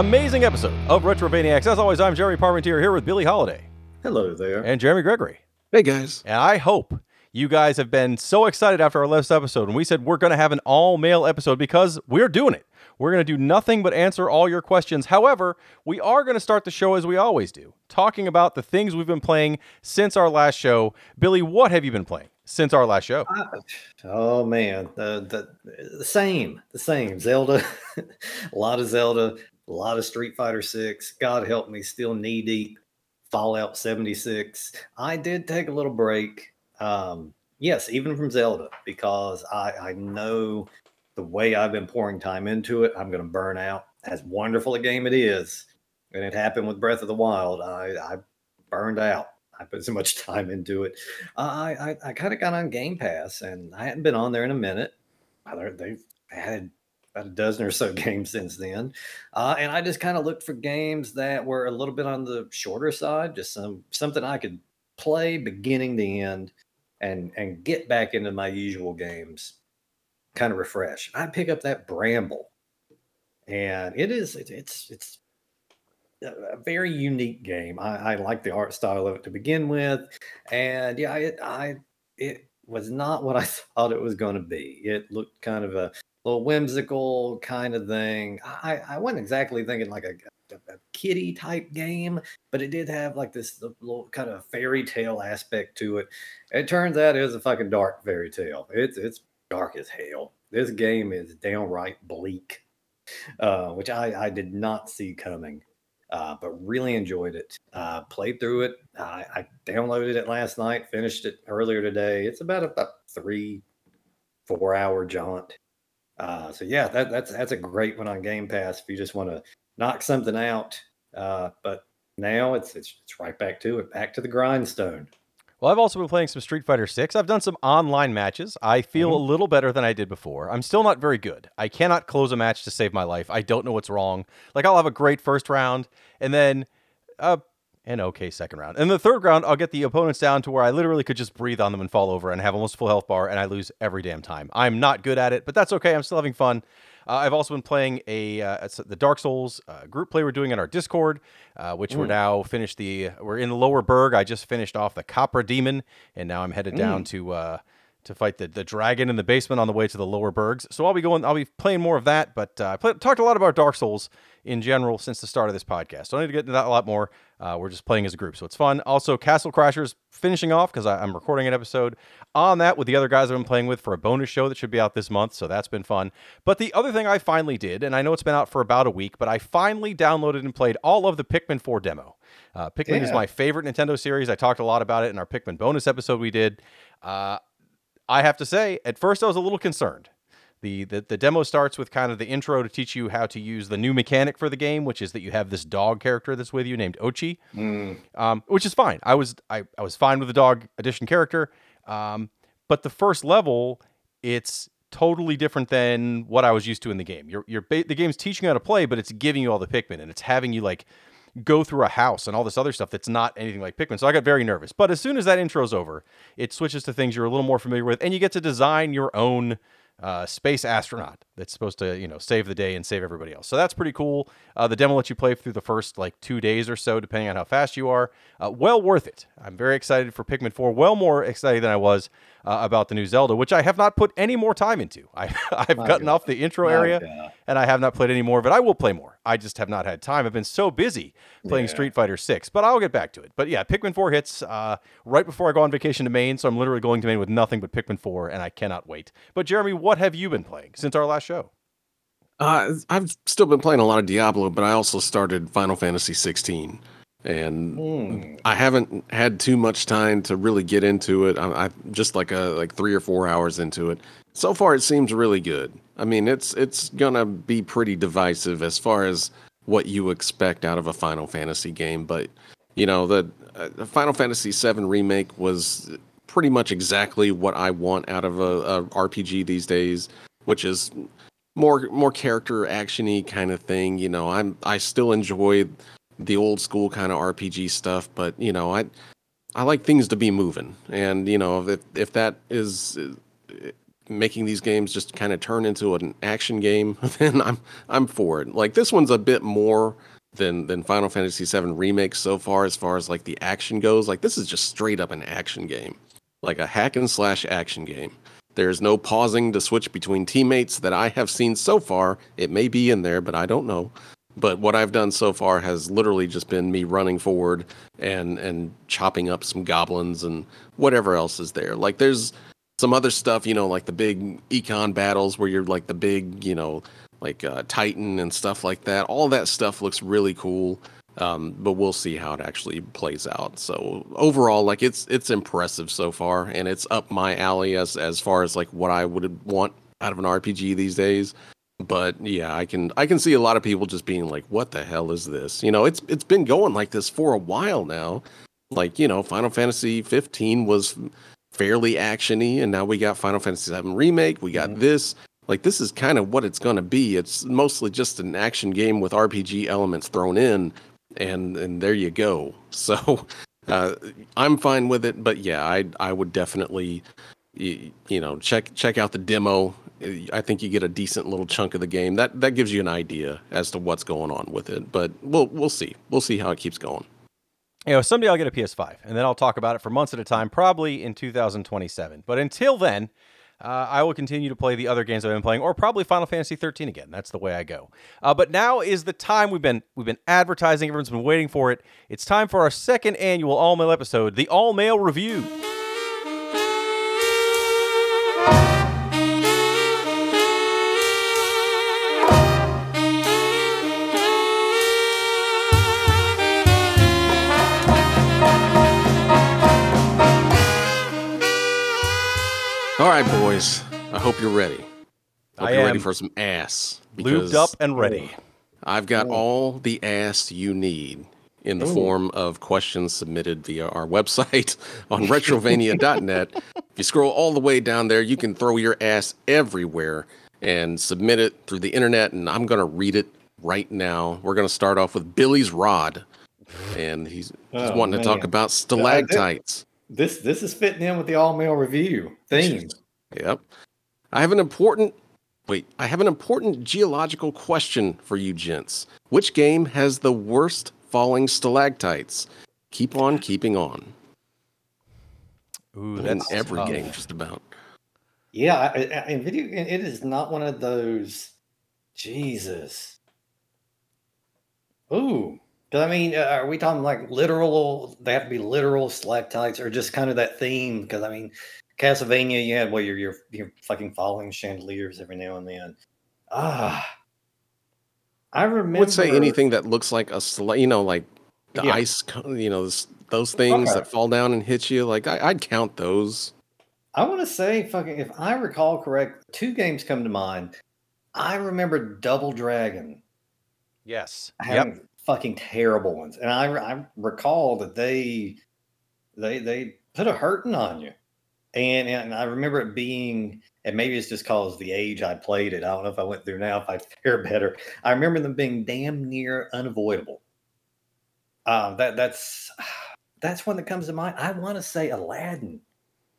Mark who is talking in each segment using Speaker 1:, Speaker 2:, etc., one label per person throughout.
Speaker 1: welcome to another amazing episode of Retrovaniacs. As always, I'm Jeremy Parmentier here with Billy Holiday
Speaker 2: Hello there.
Speaker 1: and Jeremy Gregory.
Speaker 3: Hey guys.
Speaker 1: And I hope you guys have been so excited after our last episode when we said we're going to have an all male episode because we're doing it. We're going to do nothing but answer all your questions. However, we are going to start the show as we always do, talking about the things we've been playing since our last show. Billy, what have you been playing since our last show?
Speaker 2: Oh man, the, the the same, the same. Zelda, a lot of Zelda, a lot of Street Fighter Six. God help me, still knee deep. Fallout 76. I did take a little break. Um, yes, even from Zelda, because I, I know the way I've been pouring time into it, I'm going to burn out. As wonderful a game it is, and it happened with Breath of the Wild, I, I burned out. I put so much time into it. I I, I kind of got on Game Pass, and I hadn't been on there in a minute. They've added about a dozen or so games since then, uh, and I just kind of looked for games that were a little bit on the shorter side, just some something I could play beginning to end, and and get back into my usual games, kind of refresh. I pick up that Bramble, and it is it, it's it's a very unique game. I, I like the art style of it to begin with, and yeah, it I it was not what I thought it was going to be. It looked kind of a little whimsical kind of thing. I I wasn't exactly thinking like a, a, a kitty type game, but it did have like this little kind of fairy tale aspect to it. It turns out it was a fucking dark fairy tale. It's it's dark as hell. This game is downright bleak, uh, which I I did not see coming uh, but really enjoyed it. Uh, played through it. I, I downloaded it last night, finished it earlier today. It's about a three, four hour jaunt. Uh, so yeah, that, that's that's a great one on Game Pass if you just want to knock something out. Uh, but now it's, it's it's right back to it, back to the grindstone.
Speaker 1: Well, I've also been playing some Street Fighter 6. I've done some online matches. I feel
Speaker 2: Mhm.
Speaker 1: a little better than I did before. I'm still not very good. I cannot close a match to save my life. I don't know what's wrong. Like I'll have a great first round and then uh an okay second round. And the third round, I'll get the opponents down to where I literally could just breathe on them and fall over and have almost full health bar, and I lose every damn time. I'm not good at it, but that's okay. I'm still having fun. Uh, I've also been playing a uh, the Dark Souls uh, group play we're doing in our Discord, uh, which we're
Speaker 2: Mm.
Speaker 1: now finished the we're in the Lower Burg. I just finished off the Capra Demon, and now I'm headed down to uh, to fight the, the dragon in the basement on the way to the Lower Burgs. So I'll be going. I'll be playing more of that. But uh, I play, talked a lot about Dark Souls in general since the start of this podcast. So I need to get into that a lot more. Uh, we're just playing as a group, so it's fun. Also, Castle Crashers finishing off because I'm recording an episode on that with the other guys I've been playing with for a bonus show that should be out this month. So that's been fun. But the other thing I finally did, and I know it's been out for about a week, but I finally downloaded and played all of the Pikmin 4 demo. Uh, Pikmin is my favorite Nintendo series. I talked a lot about it in our Pikmin bonus episode we did. Uh, I have to say, at first I was a little concerned. The, the the demo starts with kind of the intro to teach you how to use the new mechanic for the game, which is that you have this dog character that's with you named Oatchi, um, which is fine. I was I, I was fine with the dog addition character, um, but the first level, it's totally different than what I was used to in the game. You're you're ba- the game's teaching you how to play, but it's giving you all the Pikmin and it's having you like go through a house and all this other stuff that's not anything like Pikmin. So I got very nervous. But as soon as that intro's over, it switches to things you're a little more familiar with, and you get to design your own uh, space astronaut that's supposed to, you know, save the day and save everybody else. So that's pretty cool. Uh, the demo lets you play through the first like two days or so, depending on how fast you are. Uh, well worth it. I'm very excited for Pikmin 4. Well more excited than I was uh, about the new Zelda, which I have not put any more time into. I, I've
Speaker 2: My
Speaker 1: gotten
Speaker 2: God.
Speaker 1: off the intro
Speaker 2: My
Speaker 1: area
Speaker 2: God.
Speaker 1: and I have not played any more of it. I will play more. I just have not had time. I've been so busy playing
Speaker 2: Yeah.
Speaker 1: Street Fighter 6, but I'll get back to it. But yeah, Pikmin 4 hits uh, right before I go on vacation to Maine, so I'm literally going to Maine with nothing but Pikmin 4, and I cannot wait. But Jeremy, what have you been playing since our last show?
Speaker 3: Uh, I've still been playing a lot of Diablo, but I also started Final Fantasy 16, and
Speaker 2: Mm.
Speaker 3: I haven't had too much time to really get into it. I, I just like a like three or four hours into it. So far, it seems really good. I mean, it's it's gonna be pretty divisive as far as what you expect out of a Final Fantasy game, but you know the, uh, Final Fantasy VII remake was pretty much exactly what I want out of a, a RPG these days, which is more more character actiony kind of thing. You know, I'm I still enjoy the old school kind of RPG stuff, but you know, I I like things to be moving, and you know, if if that is uh, making these games just kind of turn into an action game, then I'm I'm for it. Like this one's a bit more than than Final Fantasy VII remake so far as far as like the action goes. Like this is just straight up an action game, like a hack and slash action game. There's no pausing to switch between teammates that I have seen so far. It may be in there, but I don't know. But what I've done so far has literally just been me running forward and and chopping up some goblins and whatever else is there. Like there's some other stuff, you know, like the big Eikon battles where you're like the big, you know, like uh, Titan and stuff like that. All that stuff looks really cool. Um, but we'll see how it actually plays out. So overall, like it's it's impressive so far, and it's up my alley as as far as like what I would want out of an RPG these days. But yeah, I can I can see a lot of people just being like, "What the hell is this?" You know, it's it's been going like this for a while now. Like you know, Final Fantasy 15 was fairly actiony, and now we got Final Fantasy 7 remake. We got mm-hmm. this. Like this is kind of what it's going to be. It's mostly just an action game with RPG elements thrown in, and and there you go. So uh, I'm fine with it, but yeah, I I would definitely you, you know check check out the demo. I think you get a decent little chunk of the game. That that gives you an idea as to what's going on with it. But we'll we'll see. We'll see how it keeps going.
Speaker 1: You know, someday I'll get a PS5, and then I'll talk about it for months at a time, probably in 2027. But until then, uh, I will continue to play the other games I've been playing, or probably Final Fantasy 13 again. That's the way I go. Uh, but now is the time we've been we've been advertising. Everyone's been waiting for it. It's time for our second annual all mail episode, the all mail review.
Speaker 3: All right, boys. I hope you're ready. Hope
Speaker 1: I
Speaker 3: you're
Speaker 1: am
Speaker 3: ready for some ass.
Speaker 1: Lubed up and ready.
Speaker 3: I've got all the ass you need in the Ooh. form of questions submitted via our website on retrovania.net. if you scroll all the way down there, you can throw your ass everywhere and submit it through the internet, and I'm going to read it right now. We're going to start off with Billy's Rod, and he's, he's oh, wanting man. to talk about stalactites.
Speaker 2: This this is fitting in with the all male review theme.
Speaker 3: Yep. I have an important wait, I have an important geological question for you gents. Which game has the worst falling stalactites? Keep on keeping on.
Speaker 1: Ooh, that's
Speaker 3: in every
Speaker 1: tough.
Speaker 3: game just about.
Speaker 2: Yeah, in video it is not one of those Jesus. Ooh, I mean, uh, are we talking like literal? They have to be literal stalactites, or just kind of that theme? Because I mean, Castlevania, you had well, your your your fucking falling chandeliers every now and then. Ah, I remember.
Speaker 3: I would say anything that looks like a you know, like the yeah. ice, you know, those things okay. that fall down and hit you. Like I, would count those.
Speaker 2: I want to say, fucking, if I recall correct, two games come to mind. I remember Double Dragon.
Speaker 1: Yes.
Speaker 2: Having yep fucking terrible ones. And I, I recall that they they they put a hurting on you. And, and I remember it being, and maybe it's just cause the age I played it. I don't know if I went through now, if I fare better. I remember them being damn near unavoidable. Uh, that that's that's one that comes to mind. I want to say Aladdin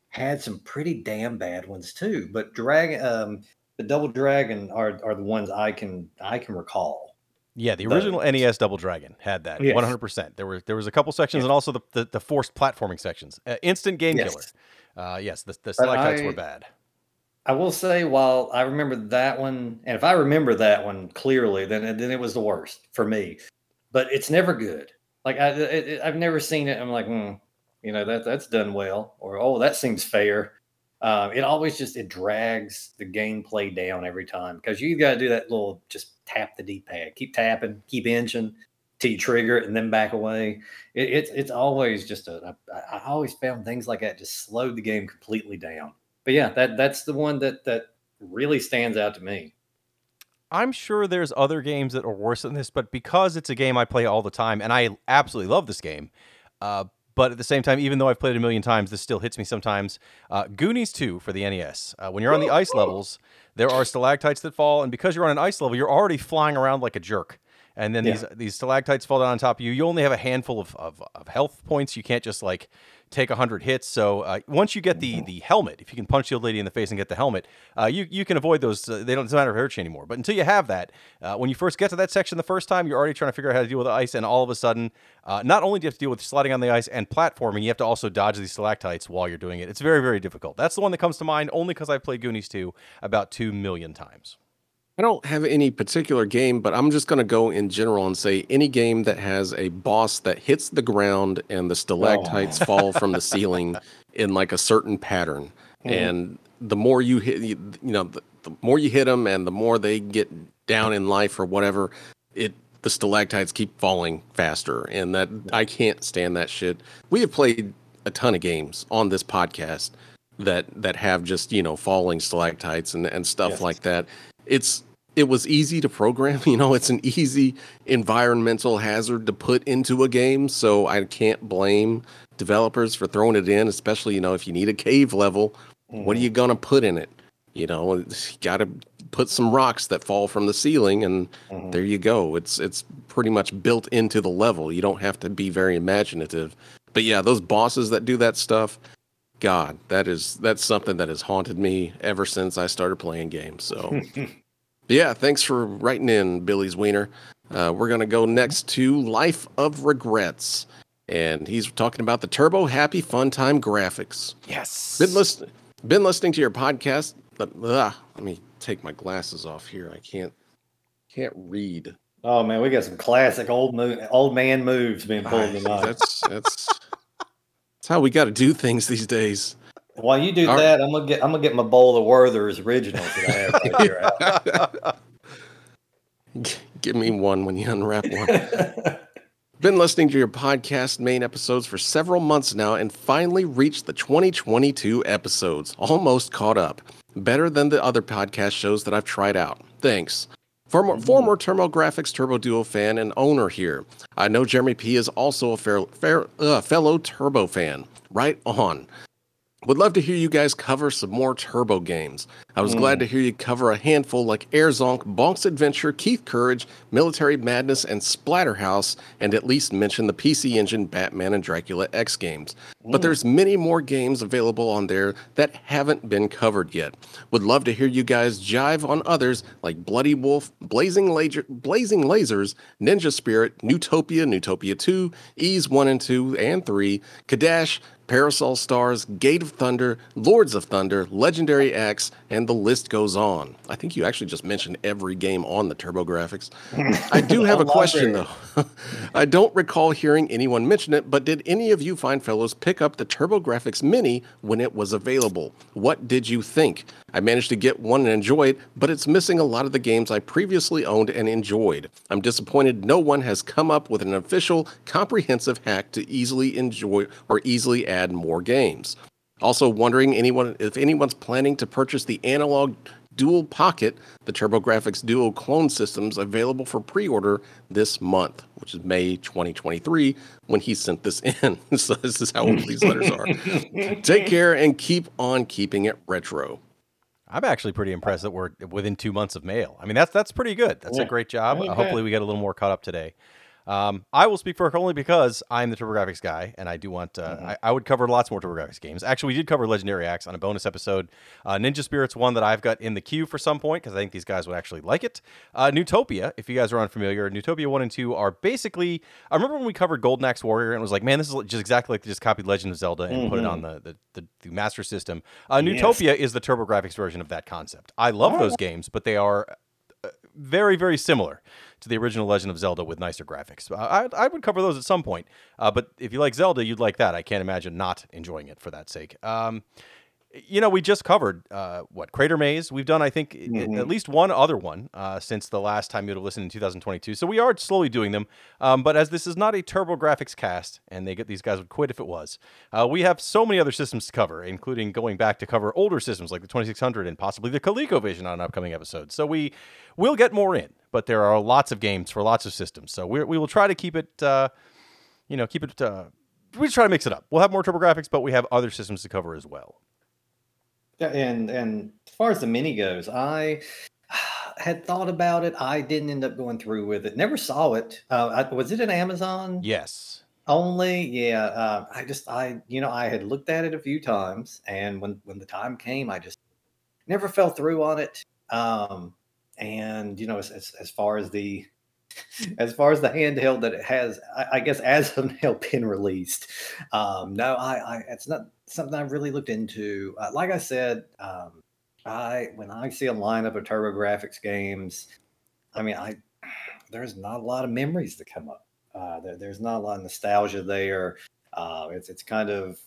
Speaker 2: had some pretty damn bad ones too, but Dragon, um, the Double Dragon are are the ones I can I can recall.
Speaker 1: Yeah, the original the, NES Double Dragon had that one hundred percent. There were there was a couple sections and also the, the, the forced platforming sections. Uh, instant game yes. killer. Uh, yes, the the stalactites were bad.
Speaker 2: I will say, while I remember that one, and if I remember that one clearly, then then it was the worst for me. But it's never good. Like I, it, I've never seen it. I'm like, hmm, you know that that's done well, or oh, that seems fair. Uh, it always just it drags the gameplay down every time because you got to do that little just tap the D-pad, keep tapping, keep inching you trigger it, and then back away. It, it's it's always just a. I, I always found things like that just slowed the game completely down. But yeah, that that's the one that that really stands out to me.
Speaker 1: I'm sure there's other games that are worse than this, but because it's a game I play all the time, and I absolutely love this game, uh, but at the same time, even though I've played it a million times, this still hits me sometimes. Uh, Goonies 2 for the NES. Uh, when you're on the ice levels, there are stalactites that fall, and because you're on an ice level, you're already flying around like a jerk. And then
Speaker 2: Yeah.
Speaker 1: these these stalactites fall down on top of you. You only have a handful of, of, of health points. You can't just like take hundred hits. So uh, once you get the the helmet, if you can punch the old lady in the face and get the helmet, uh, you you can avoid those. Uh, they don't it doesn't matter if it hurts you anymore. But until you have that, uh, when you first get to that section the first time, you're already trying to figure out how to deal with the ice, and all of a sudden, uh, not only do you have to deal with sliding on the ice and platforming, you have to also dodge these stalactites while you're doing it. It's very very difficult. That's the one that comes to mind only because I've played Goonies 2 about two million times.
Speaker 3: I don't have any particular game, but I'm just going to go in general and say any game that has a boss that hits the ground and the stalactites oh. fall from the ceiling in like a certain pattern. Mm. And the more you hit, you, you know, the, the more you hit them and the more they get down in life or whatever, it the stalactites keep falling faster. And that I can't stand that shit. We have played a ton of games on this podcast that that have just you know falling stalactites and and stuff
Speaker 2: Yes.
Speaker 3: like that it's it was easy to program you know it's an easy environmental hazard to put into a game so i can't blame developers for throwing it in especially you know if you need a cave level what are you going to put in it? You know you got to put some rocks that fall from the ceiling and
Speaker 2: Mhm.
Speaker 3: there you go. It's it's pretty much built into the level. You don't have to be very imaginative. But yeah those bosses that do that stuff god that is that's something that has haunted me ever since i started playing games so yeah thanks for writing in billy's wiener. Uh, we're going to go next to life of regrets and he's talking about the turbo happy fun time graphics.
Speaker 1: Yes.
Speaker 3: been listening been listening to your podcast but ugh, let me take my glasses off here. I can't can't read.
Speaker 2: Oh man, we got some classic old mo- old man moves being pulled tonight.
Speaker 3: that's that's that's how we got to do things these days
Speaker 2: While you do
Speaker 3: All right.
Speaker 2: that, I'm gonna get I'm gonna get my bowl of Werther's originals that I have right here. out.
Speaker 3: G- Give me one when you unwrap one. Been listening to your podcast main episodes for several months now and finally reached the 2022 episodes. Almost caught up. Better than the other podcast shows that I've tried out. Thanks. Former, former TurboGrafx Turbo Duo fan and owner here. I know Jeremy P is also a fair, fair, uh, fellow Turbo fan. Right on. Would love to hear you guys cover some more Turbo games. I was glad hmm. to hear you cover a handful like Air Zonk, Bonk's Adventure, Keith Courage, Military Madness, and Splatterhouse, and at least mention the PC Engine Batman and Dracula X games. But hmm. there's many more games available on there that haven't been covered yet. Would love to hear you guys jive on others like Bloody Wolf, Blazing, Laser, Blazing Lasers, Ninja Spirit, Neutopia, Neutopia 2, Ys 1 and 2 and 3, Cadash, Parasol Stars, Gate of Thunder, Lords of Thunder, Legendary Axe, and the list goes on. I think you actually just mentioned every game on the TurboGrafx. I do have a question though. I don't recall hearing anyone mention it, but did any of you fine fellows pick up the TurboGrafx Mini when it was available? What did you think? I managed to get one and enjoy it, but it's missing a lot of the games I previously owned and enjoyed. I'm disappointed no one has come up with an official, comprehensive hack to easily enjoy or easily add more games. Also wondering anyone if anyone's planning to purchase the analog Dual Pocket, the TurboGrafx Duo clone systems available for pre-order this month, which is May 2023 when he sent this in. so this is how old these letters are. Take care and keep on keeping it retro.
Speaker 1: I'm actually pretty impressed that we're within two months of mail. I mean, that's that's pretty good. That's a great job. Hopefully, we get a little more caught up today. Um, I will speak for only because I'm the TurboGrafx guy, and I do want. Uh,
Speaker 2: Mm-hmm.
Speaker 1: I, I would cover lots more TurboGrafx games. Actually, we did cover Legendary Axe on a bonus episode. Uh, Ninja Spirit's one that I've got in the queue for some point because I think these guys would actually like it. Uh, Neutopia, if you guys are unfamiliar, Neutopia one and two are basically. I remember when we covered Golden Axe Warrior, and it was like, man, this is just exactly like they just copied Legend of Zelda and put it on the the, the, the Master System. Uh, Neutopia is the TurboGrafx version of that concept. I love those games, but they are uh, very, very similar to the original Legend of Zelda with nicer graphics. I, I would cover those at some point. Uh, but if you like Zelda, you'd like that. I can't imagine not enjoying it for that sake. Um, you know, we just covered uh, what Crater Maze. We've done, I think,
Speaker 2: Mhm.
Speaker 1: at least one other one uh, since the last time you'd have listened in 2022. So we are slowly doing them. Um, but as this is not a TurboGrafx cast, and they get these guys would quit if it was, uh, we have so many other systems to cover, including going back to cover older systems like the 2600 and possibly the ColecoVision on an upcoming episode. So we will get more in, but there are lots of games for lots of systems. So we we will try to keep it. Uh, you know, keep it. Uh, we try to mix it up. We'll have more TurboGrafx, but we have other systems to cover as well.
Speaker 2: And and as far as the mini goes, I had thought about it. I didn't end up going through with it. Never saw it. Uh, I, was it an Amazon?
Speaker 1: Yes.
Speaker 2: Only, yeah. Uh, I just, I, you know, I had looked at it a few times, and when when the time came, I just never fell through on it. Um, and you know, as, as, as far as the as far as the handheld that it has, I, I guess as of now been released. Um, no, I, I, it's not something I've really looked into. Uh, like I said, um, I when I see a lineup of TurboGrafx games, I mean, I there's not a lot of memories that come up. Uh, there, there's not a lot of nostalgia there. Uh, it's it's kind of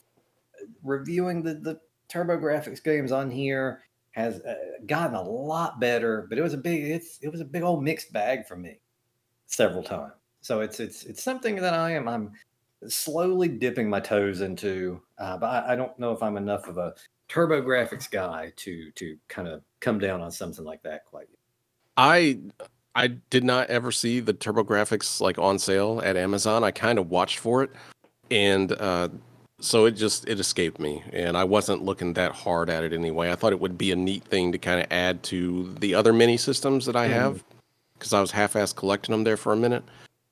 Speaker 2: reviewing the the TurboGrafx games on here has uh, gotten a lot better, but it was a big it's it was a big old mixed bag for me several times. So it's it's it's something that I am I'm slowly dipping my toes into, uh, but I, I, don't know if I'm enough of a TurboGrafx guy to to kind of come down on something like that quite yet.
Speaker 3: I I did not ever see the TurboGrafx like on sale at Amazon. I kind of watched for it, and uh, so it just it escaped me, and I wasn't looking that hard at it anyway. I thought it would be a neat thing to kind of add to the other mini systems that I mm-hmm. have because I was half-ass collecting them there for a minute,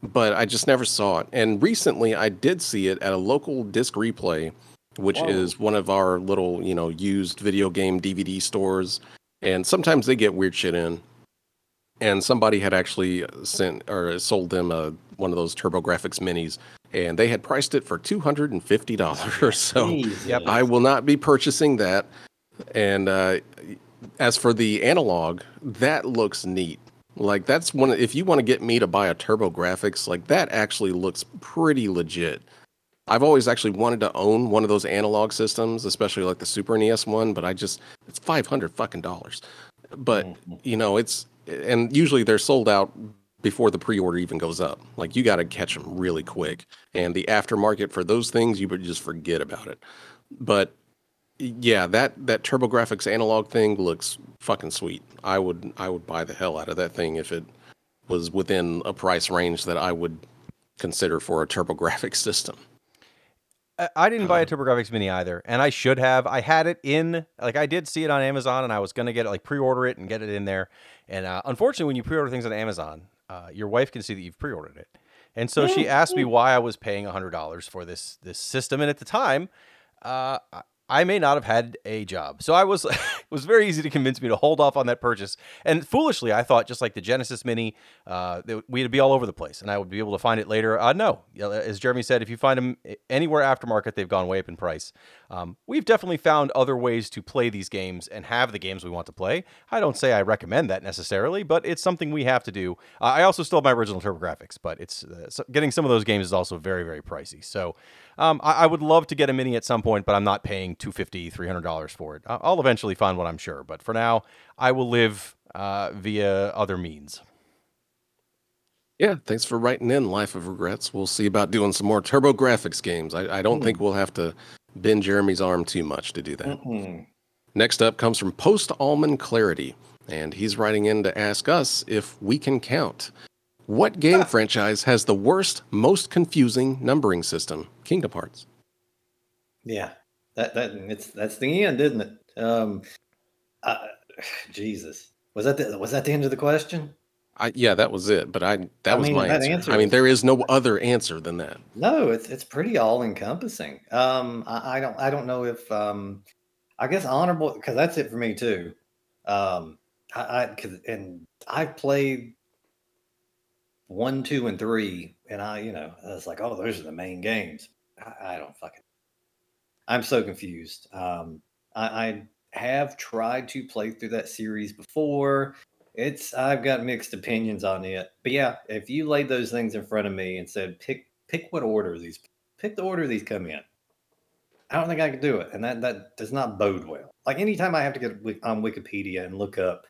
Speaker 3: but I just never saw it. And recently, I did see it at a local disc replay, which Whoa. is one of our little you know used video game DVD stores, and sometimes they get weird shit in. And somebody had actually sent or sold them a one of those TurboGrafx minis, and they had priced it for two hundred and fifty dollars. So yep. I will not be purchasing that. And uh, as for the analog, that looks neat. Like that's one. If you want to get me to buy a TurboGrafx, like that actually looks pretty legit. I've always actually wanted to own one of those analog systems, especially like the Super NES one, but I just it's five hundred fucking dollars. But mm-hmm. you know, it's and usually they're sold out before the pre-order even goes up. Like you got to catch them really quick, and the aftermarket for those things you would just forget about it. But yeah, that that TurboGrafx analog thing looks fucking sweet. I would I would buy the hell out of that thing if it was within a price range that I would consider for a TurboGrafx system.
Speaker 1: I didn't buy a uh-huh. TurboGrafx Mini either, and I should have. I had it in, like, I did see it on Amazon, and I was gonna get it, like, pre-order it and get it in there. And uh, unfortunately, when you pre-order things on Amazon, uh, your wife can see that you've pre-ordered it, and so she asked me why I was paying hundred dollars for this this system. And at the time, uh, I may not have had a job. So I was it was very easy to convince me to hold off on that purchase. And foolishly, I thought just like the Genesis Mini, uh, we'd be all over the place, and I would be able to find it later. Uh, no, as Jeremy said, if you find them anywhere aftermarket, they've gone way up in price. Um, we've definitely found other ways to play these games and have the games we want to play. I don't say I recommend that necessarily, but it's something we have to do. Uh, I also still have my original TurboGrafx, but it's uh, getting some of those games is also very very pricey. So um, I, I, would love to get a mini at some point, but I'm not paying $250, $300 for it. I'll eventually find one, I'm sure. But for now, I will live uh, via other means.
Speaker 3: Yeah, thanks for writing in Life of Regrets. We'll see about doing some more TurboGrafx games. I, I don't mm. think we'll have to bend Jeremy's arm too much to do that. Mm-hmm. Next up comes from Post Almond Clarity, and he's writing in to ask us if we can count. What game franchise has the worst, most confusing numbering system? Kingdom Hearts.
Speaker 2: Yeah, that that it's that's the end, isn't it? Um, uh, Jesus, was that the, was that the end of the question?
Speaker 3: I, yeah, that was it. But I that I was mean, my answer. answer. I mean, there is no other answer than that.
Speaker 2: No, it's it's pretty all encompassing. Um, I, I, don't I don't know if um, I guess honorable because that's it for me too. Um, I, I cause, and I've played one, two, and three, and I, you know, I was like, oh, those are the main games. I, I don't fucking. I'm so confused. Um, I, I have tried to play through that series before. It's I've got mixed opinions on it, but yeah, if you laid those things in front of me and said pick pick what order these pick the order these come in, I don't think I could do it, and that that does not bode well. Like anytime I have to get on Wikipedia and look up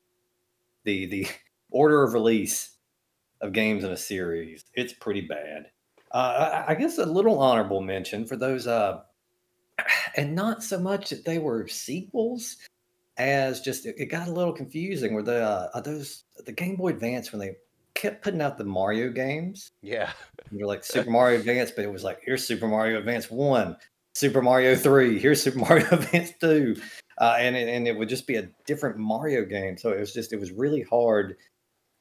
Speaker 2: the the order of release of games in a series. It's pretty bad. Uh, I, I guess a little honorable mention for those, uh, and not so much that they were sequels as just it, it got a little confusing. Were the uh, those the Game Boy Advance when they kept putting out the Mario games?
Speaker 1: Yeah,
Speaker 2: you're like Super Mario Advance, but it was like here's Super Mario Advance One, Super Mario Three, here's Super Mario Advance Two. uh, and it, and it would just be a different Mario game. So it was just it was really hard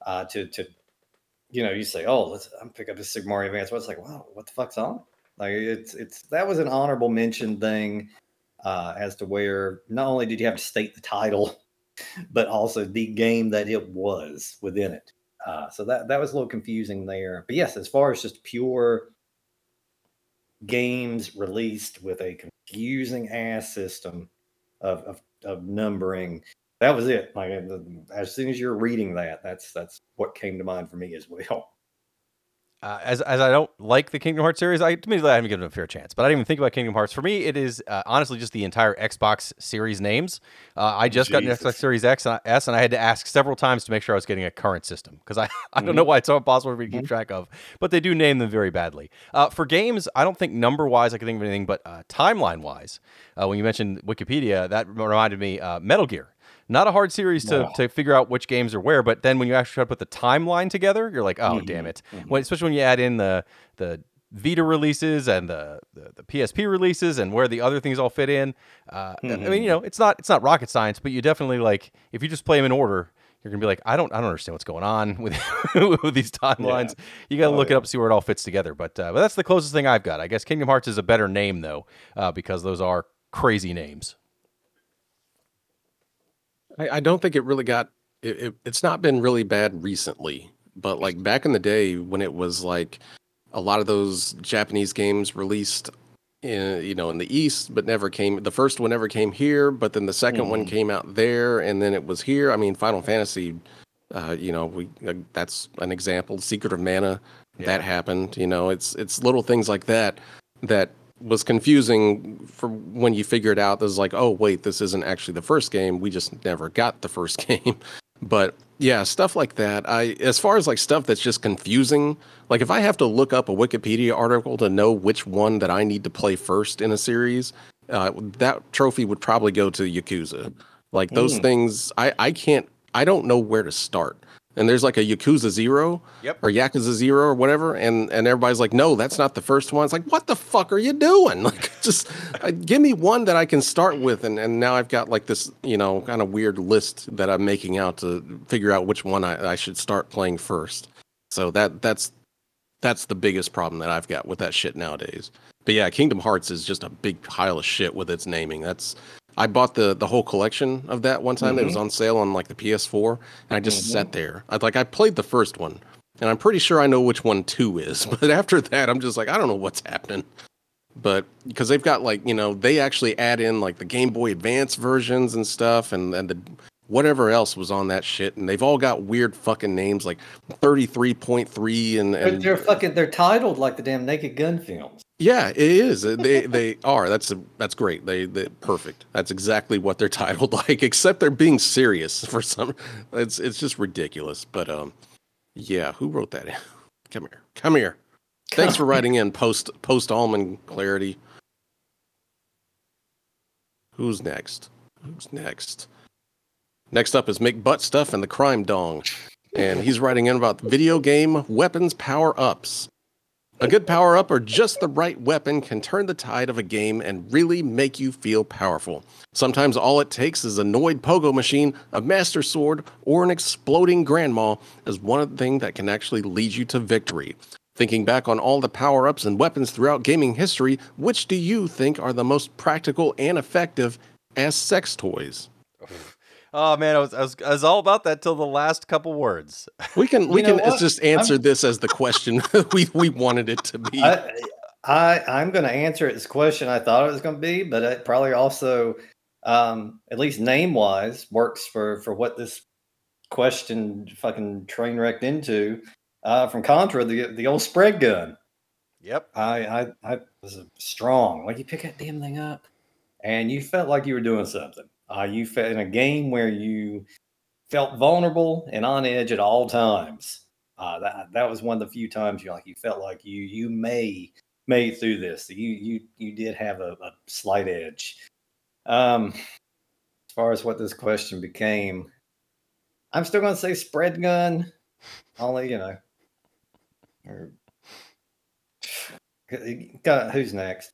Speaker 2: uh, to to you know you say oh let's I'm pick up a Mario Advance. Well, it's like wow what the fuck's on? Like it's it's that was an honorable mention thing uh, as to where not only did you have to state the title, but also the game that it was within it. Uh, so that that was a little confusing there. But yes, as far as just pure games released with a confusing ass system of, of, of numbering, that was it. Like as soon as you're reading that, that's that's what came to mind for me as well.
Speaker 1: Uh, as as I don't like the Kingdom Hearts series, I admittedly I haven't given it a fair chance. But I didn't even think about Kingdom Hearts. For me, it is uh, honestly just the entire Xbox series names. Uh, I just Jesus. got an Xbox Series X and S, and I had to ask several times to make sure I was getting a current system because I, I don't know mm-hmm. why it's so impossible for me to keep mm-hmm. track of. But they do name them very badly. Uh, for games, I don't think number wise I can think of anything, but uh, timeline wise, uh, when you mentioned Wikipedia, that reminded me Metal Gear. Not a hard series to, no. to figure out which games are where, but then when you actually try to put the timeline together, you're like, oh, mm-hmm. damn it. Mm-hmm. When, especially when you add in the the Vita releases and the, the, the PSP releases and where the other things all fit in. Uh, mm-hmm. I mean, you know, it's not it's not rocket science, but you definitely like if you just play them in order, you're gonna be like, I don't I don't understand what's going on with with these timelines. Yeah. You got to oh, look yeah. it up, see where it all fits together. But uh, but that's the closest thing I've got. I guess Kingdom Hearts is a better name though, uh, because those are crazy names.
Speaker 3: I, I don't think it really got it, it, it's not been really bad recently, but like back in the day when it was like a lot of those Japanese games released in you know in the east but never came the first one never came here but then the 2nd mm-hmm. one came out there and then it was here i mean final fantasy uh, you know we uh, that's an example secret of mana yeah. that happened you know it's it's little things like that that was confusing for when you figured out this is like, oh wait, this isn't actually the first game. We just never got the first game. but yeah, stuff like that. I as far as like stuff that's just confusing, like if I have to look up a Wikipedia article to know which one that I need to play first in a series, uh, that trophy would probably go to Yakuza. Like those mm. things, I I can't. I don't know where to start and there's like a Yakuza Zero
Speaker 1: yep.
Speaker 3: or Yakuza Zero or whatever, and and everybody's like, no, that's not the first one. It's like, what the fuck are you doing? Like, just uh, give me one that I can start with, and and now I've got like this, you know, kind of weird list that I'm making out to figure out which one I, I should start playing first. So that that's that's the biggest problem that I've got with that shit nowadays. But yeah, Kingdom Hearts is just a big pile of shit with its naming. That's I bought the the whole collection of that one time. Mm-hmm. It was on sale on like the PS4, and I just mm-hmm. sat there. I like I played the first one, and I'm pretty sure I know which one two is. But after that, I'm just like I don't know what's happening. But because they've got like you know they actually add in like the Game Boy Advance versions and stuff, and and the whatever else was on that shit, and they've all got weird fucking names like thirty three point three and, and
Speaker 2: they're fucking they're titled like the damn Naked Gun films.
Speaker 3: Yeah, it is. They they are. That's a, that's great. They they perfect. That's exactly what they're titled like. Except they're being serious for some. It's it's just ridiculous. But um, yeah. Who wrote that? Come here. Come here. Thanks for writing in post post almond clarity. Who's next? Who's next? Next up is Mick Butt Stuff and the Crime Dong. And he's writing in about video game weapons power ups. A good power up or just the right weapon can turn the tide of a game and really make you feel powerful. Sometimes all it takes is a Noid Pogo machine, a Master Sword, or an exploding Grandma as one of the thing that can actually lead you to victory. Thinking back on all the power ups and weapons throughout gaming history, which do you think are the most practical and effective as sex toys?
Speaker 1: Oh man, I was, I was I was all about that till the last couple words.
Speaker 3: We can we can just answer I'm, this as the question we we wanted it to be.
Speaker 2: I, I I'm going to answer it as question I thought it was going to be, but it probably also, um, at least name wise, works for for what this question fucking train wrecked into. Uh, from Contra, the the old spread gun.
Speaker 1: Yep.
Speaker 2: I I I was strong. Like you pick that damn thing up, and you felt like you were doing something. Uh, you felt in a game where you felt vulnerable and on edge at all times. Uh, that that was one of the few times you like you felt like you you may made through this. You you you did have a, a slight edge. Um, as far as what this question became, I'm still going to say spread gun. Only you know, or got who's next?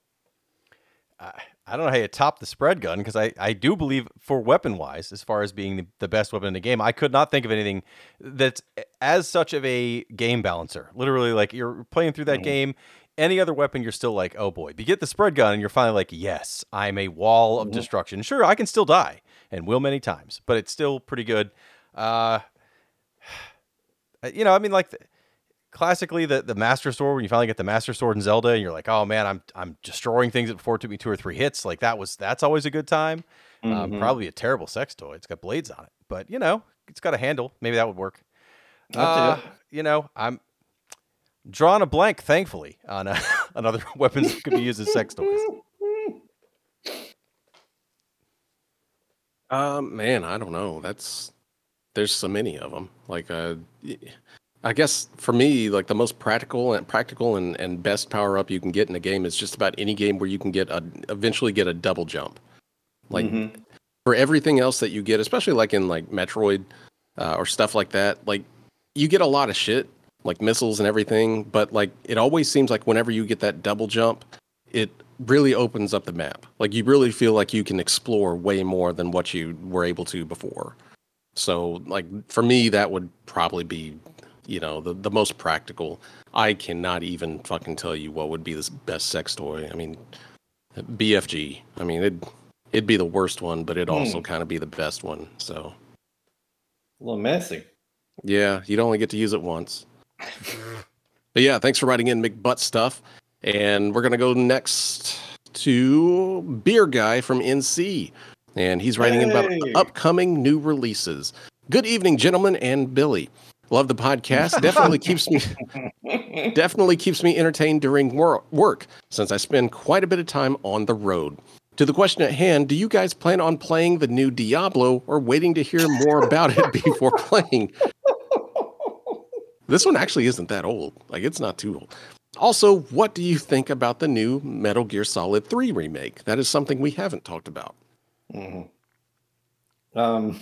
Speaker 1: I don't know how you top the spread gun because I, I do believe for weapon wise, as far as being the, the best weapon in the game, I could not think of anything that's as such of a game balancer. Literally, like you're playing through that
Speaker 2: Mhm.
Speaker 1: game, any other weapon, you're still like, oh boy. But you get the spread gun, and you're finally like, yes, I'm a wall of
Speaker 2: Mhm.
Speaker 1: destruction. Sure, I can still die and will many times, but it's still pretty good. Uh, you know, I mean, like. Classically, the, the master sword when you finally get the master sword in Zelda, and you're like, "Oh man, I'm I'm destroying things before it took me two or three hits." Like that was that's always a good time. Um,
Speaker 2: Mhm.
Speaker 1: probably a terrible sex toy. It's got blades on it, but you know, it's got a handle. Maybe that would work. Uh, you know, I'm drawing a blank, thankfully, on uh, on other weapons that could be used as sex toys.
Speaker 3: Um, man, I don't know. That's there's so many of them. Like, uh, I guess for me, like the most practical and practical and, and best power up you can get in a game is just about any game where you can get a eventually get a double jump. Like
Speaker 2: Mhm.
Speaker 3: for everything else that you get, especially like in like Metroid uh, or stuff like that, like you get a lot of shit, like missiles and everything. But like it always seems like whenever you get that double jump, it really opens up the map. Like you really feel like you can explore way more than what you were able to before. So like for me, that would probably be, you know, the the most practical. I cannot even fucking tell you what would be the best sex toy. I mean, BFG. I mean, it it'd be the worst one, but it'd also
Speaker 2: Hmm.
Speaker 3: kind of be the best one. So
Speaker 2: A little messy.
Speaker 3: yeah, you'd only get to use it once. But yeah, thanks for writing in McButt stuff. And we're gonna go next to Beer Guy from NC. And he's writing in about upcoming new releases. Good evening, gentlemen and Billy. Love the podcast. Definitely keeps me definitely keeps me entertained during wor- work since I spend quite a bit of time on the road. To the question at hand, do you guys plan on playing the new Diablo or waiting to hear more about it before playing? This one actually isn't that old. Like it's not too old. Also, what do you think about the new Metal Gear Solid 3 remake? That is something we haven't talked about.
Speaker 2: Mhm. Um,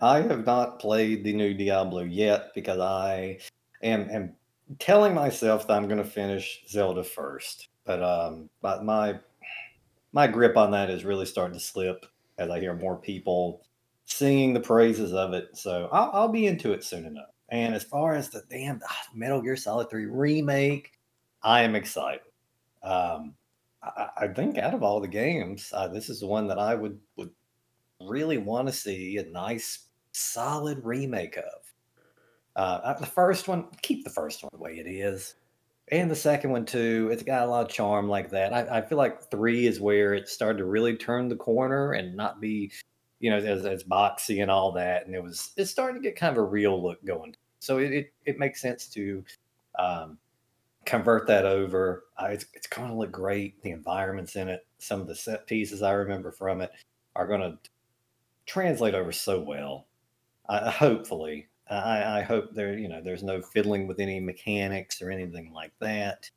Speaker 2: I have not played the new Diablo yet because I am am telling myself that I'm going to finish Zelda first. But um, my my grip on that is really starting to slip as I hear more people singing the praises of it. So I'll, I'll be into it soon enough. And as far as the damn ah, Metal Gear Solid 3 remake, I am excited. Um, I, I think out of all the games, uh, this is the one that I would would really want to see a nice, solid remake of. Uh, uh, the first one, keep the first one the way it is, and the second one too. It's got a lot of charm like that. I, I feel like three is where it started to really turn the corner and not be, you know, as, as boxy and all that. And it was it's starting to get kind of a real look going. So it it, it makes sense to um, convert that over. Uh, it's it's going to look great. The environments in it, some of the set pieces I remember from it are going to translate over so well. I, hopefully, I, I hope there you know there's no fiddling with any mechanics or anything like that.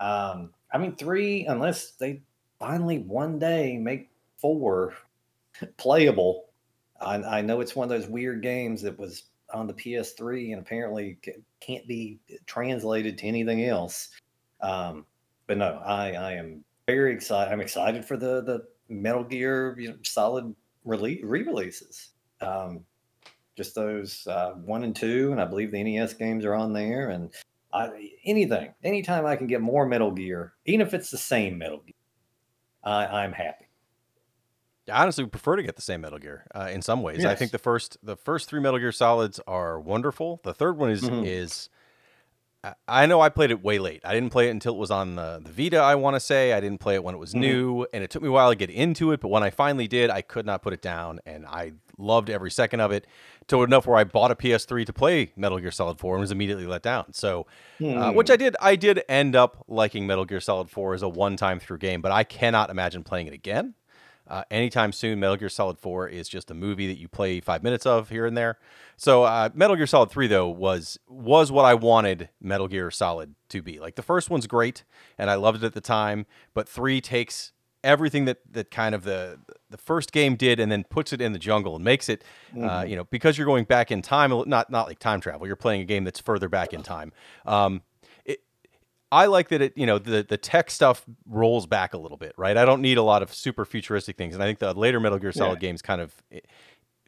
Speaker 2: Um, I mean, three unless they finally one day make four playable. I, I know it's one of those weird games that was on the PS3 and apparently can't be translated to anything else. Um, but no, I, I am very excited. I'm excited for the the Metal Gear you know, Solid release re-releases. Um, just those uh, one and two, and I believe the NES games are on there. And I, anything, anytime I can get more Metal Gear, even if it's the same Metal Gear, I, I'm happy.
Speaker 1: I honestly prefer to get the same Metal Gear uh, in some ways. I think the first the first three Metal Gear Solids are wonderful. The third one is
Speaker 2: Mhm.
Speaker 1: is I- know I played it way late. I didn't play it until it was on the, the Vita, I want to say. I didn't play it when it was
Speaker 2: Mhm.
Speaker 1: new, and it took me a while to get into it. But when I finally did, I could not put it down, and I loved every second of it to enough where I bought a PS3 to play Metal Gear Solid 4 and was immediately let down. So, uh,
Speaker 2: Hmm.
Speaker 1: which I did, I did end up liking Metal Gear Solid 4 as a one time through game, but I cannot imagine playing it again. Uh, anytime soon, Metal Gear Solid 4 is just a movie that you play five minutes of here and there. So uh, Metal Gear Solid 3 though was was what I wanted Metal Gear Solid to be. Like the first one's great and I loved it at the time, but 3 takes everything that that kind of the the first game did and then puts it in the jungle and makes it uh,
Speaker 2: Mhm.
Speaker 1: you know because you're going back in time not not like time travel you're playing a game that's further back in time um, I like that it, you know, the the tech stuff rolls back a little bit, right? I don't need a lot of super futuristic things, and I think the later Metal Gear Solid
Speaker 2: Yeah.
Speaker 1: games kind of, eh,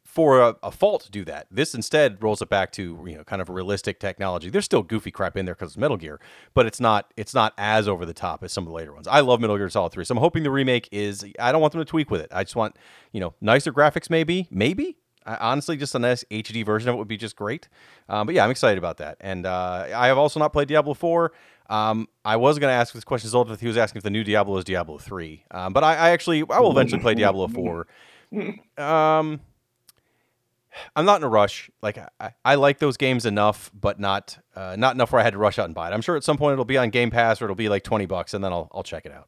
Speaker 1: for a, a fault, do that. This instead rolls it back to you know kind of realistic technology. There's still goofy crap in there because it's Metal Gear, but it's not it's not as over the top as some of the later ones. I love Metal Gear Solid Three, so I'm hoping the remake is. I don't want them to tweak with it. I just want you know nicer graphics, maybe, maybe. I, honestly, just a nice HD version of it would be just great. Um, but yeah, I'm excited about that. And uh, I have also not played Diablo 4. Um, I was going to ask this question, Zoltan, if he was asking if the new Diablo is Diablo 3. Um, but I, I actually, I will eventually play Diablo 4. Um, I'm not in a rush. Like I, I like those games enough, but not uh, not enough where I had to rush out and buy it. I'm sure at some point it'll be on Game Pass or it'll be like 20 bucks, and then I'll I'll check it out.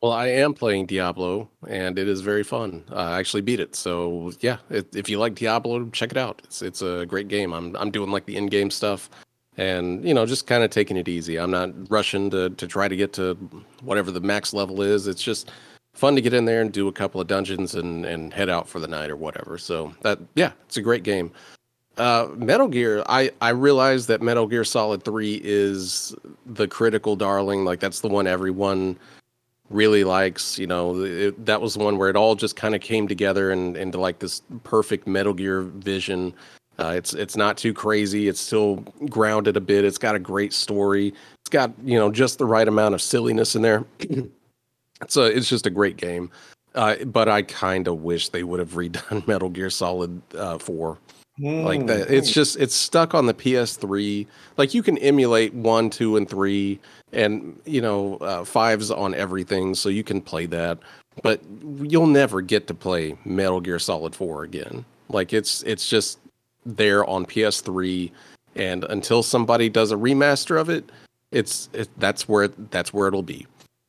Speaker 3: Well, I am playing Diablo, and it is very fun. Uh, I actually beat it, so yeah. It, if you like Diablo, check it out. It's it's a great game. I'm I'm doing like the in game stuff, and you know just kind of taking it easy. I'm not rushing to to try to get to whatever the max level is. It's just fun to get in there and do a couple of dungeons and and head out for the night or whatever. So that yeah, it's a great game. Uh, Metal Gear, I I realize that Metal Gear Solid Three is the critical darling. Like that's the one everyone really likes. You know, it, that was the one where it all just kind of came together and into like this perfect Metal Gear vision. Uh, it's it's not too crazy. It's still grounded a bit. It's got a great story. It's got you know just the right amount of silliness in there. so it's just a great game. Uh, but I kind of wish they would have redone Metal Gear Solid uh, Four like that it's just it's stuck on the ps3 like you can emulate one two and three and you know uh, fives on everything so you can play that but you'll never get to play metal gear solid 4 again like it's it's just there on ps3 and until somebody does a remaster of it it's it, that's where that's where it'll be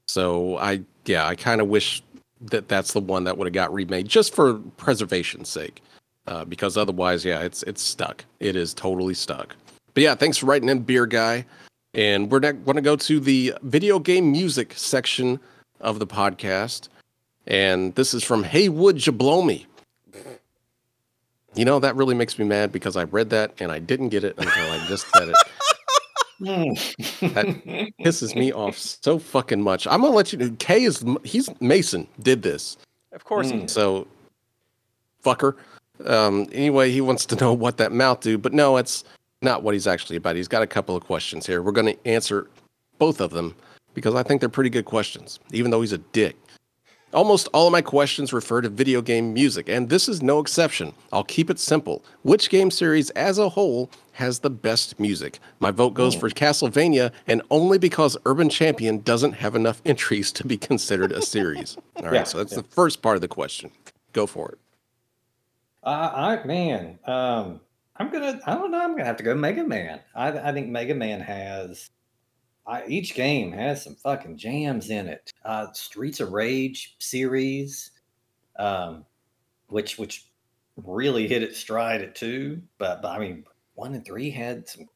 Speaker 3: so i yeah i kind of wish that that's the one that would have got remade just for preservation's sake uh, because otherwise, yeah, it's it's stuck. It is totally stuck. But yeah, thanks for writing in, beer guy. And we're going to go to the video game music section of the podcast, and this is from Haywood Jablomi. You know that really makes me mad because I read that and I didn't get it until I just said it. That pisses me off so fucking much. I'm gonna let you know. Kay is he's Mason did this.
Speaker 1: Of course,
Speaker 2: Mm.
Speaker 1: he did.
Speaker 3: So, fucker. Um, anyway, he wants to know what that mouth do, but no, it's not what he's actually about. He's got a couple of questions here. We're going to answer both of them because I think they're pretty good questions, even though he's a dick. Almost all of my questions refer to video game music, and this is no exception. I'll keep it simple. Which game series as a whole has the best music? My vote goes for Castlevania, and only because Urban Champion doesn't have enough entries to be considered a series. All right,
Speaker 2: Yeah,
Speaker 3: so that's
Speaker 2: yeah.
Speaker 3: the first part of the question. Go for it.
Speaker 2: Uh, I man, um, I'm gonna. I don't know. I'm gonna have to go Mega Man. I, I think Mega Man has. I, each game has some fucking jams in it. Uh, Streets of Rage series, um, which which really hit its stride at two. But, but I mean, one and three had some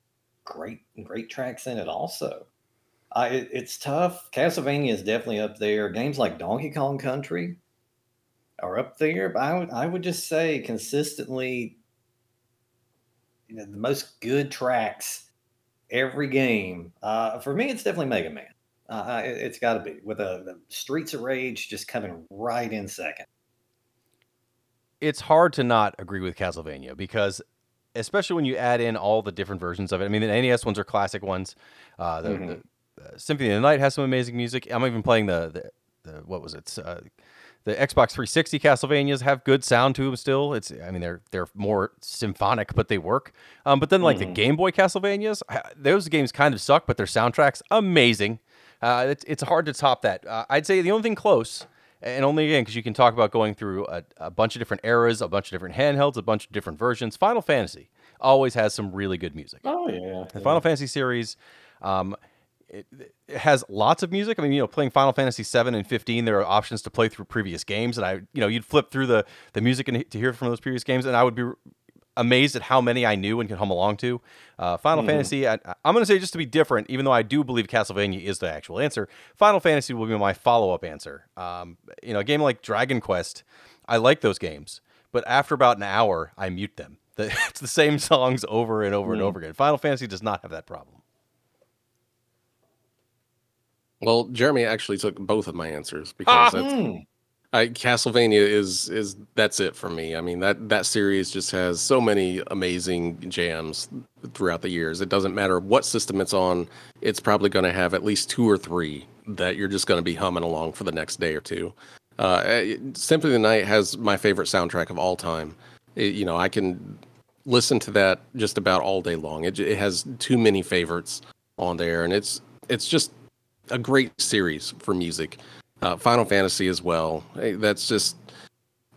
Speaker 2: great great tracks in it also. I, it, it's tough. Castlevania is definitely up there. Games like Donkey Kong Country are up there. But I would I would just say consistently, you know, the most good tracks every game. Uh, for me, it's definitely Mega Man. Uh, it, it's got to be with a the Streets of Rage just coming right in second.
Speaker 1: it's hard to not agree with Castlevania because, especially when you add in all the different versions of it. I mean, the NES ones are classic ones. Uh, the,
Speaker 2: Mhm.
Speaker 1: the uh, Symphony of the Night has some amazing music. I'm even playing the the, the what was it? The Xbox 360 Castlevanias have good sound to them still. It's I mean they're they're more symphonic, but they work. Um, but then like the
Speaker 2: Mhm.
Speaker 1: Game Boy Castlevanias, those games kind of suck, but their soundtracks amazing. Uh, it's it's hard to top that. Uh, I'd say the only thing close, and only again because you can talk about going through a, a bunch of different eras, a bunch of different handhelds, a bunch of different versions. Final Fantasy always has some really good music.
Speaker 2: Oh yeah,
Speaker 1: The Final Fantasy series, um, it, it has lots of music. I mean, you know, playing Final Fantasy seven and fifteen, there are options to play through previous games, and I, you know, you'd flip through the the music and to hear from those previous games, and I would be amazed at how many I knew and could hum along to. Uh, Final Fantasy, I, I'm going to say just to be different, even though I do believe Castlevania is the actual answer. Final Fantasy will be my follow up answer. Um, you know, a game like Dragon Quest, I like those games, but after about an hour, I mute them. The- It's the same songs over and over and over again. Final Fantasy does not have that problem.
Speaker 3: Well, Jeremy actually took both of my answers because
Speaker 1: Ah!
Speaker 2: Hmm.
Speaker 3: I, Castlevania is is that's it for me. I mean that that series just has so many amazing jams throughout the years. It doesn't matter what system it's on; it's probably going to have at least two or three that you're just going to be humming along for the next day or two. Uh, eh, of the Night has my favorite soundtrack of all time. It- you know, I can listen to that just about all day long. It, it has too many favorites on there, and it's it's just a great series for music. Uh, Final Fantasy as well. That's just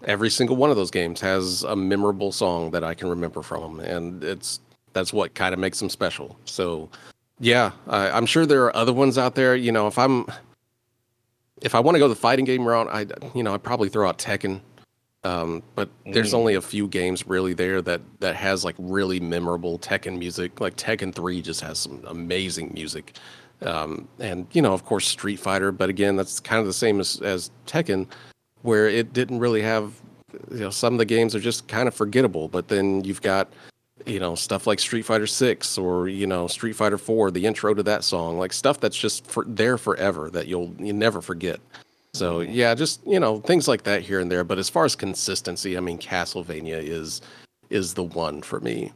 Speaker 3: every single one of those games has a memorable song that I can remember from them, and it's that's what kind of makes them special. So, yeah, I, I'm sure there are other ones out there. You know, if I'm if I want to go the fighting game route, I you know I'd probably throw out Tekken. Um, but there's
Speaker 2: Mm.
Speaker 3: only a few games really there that that has like really memorable Tekken music. Like Tekken 3 just has some amazing music. Um, and you know, of course, Street Fighter. But again, that's kind of the same as, as Tekken, where it didn't really have. You know, some of the games are just kind of forgettable. But then you've got, you know, stuff like Street Fighter Six or you know Street Fighter Four, the intro to that song, like stuff that's just for, there forever that you'll you never forget. So yeah, just you know things like that here and there. But as far as consistency, I mean, Castlevania is is the one for me.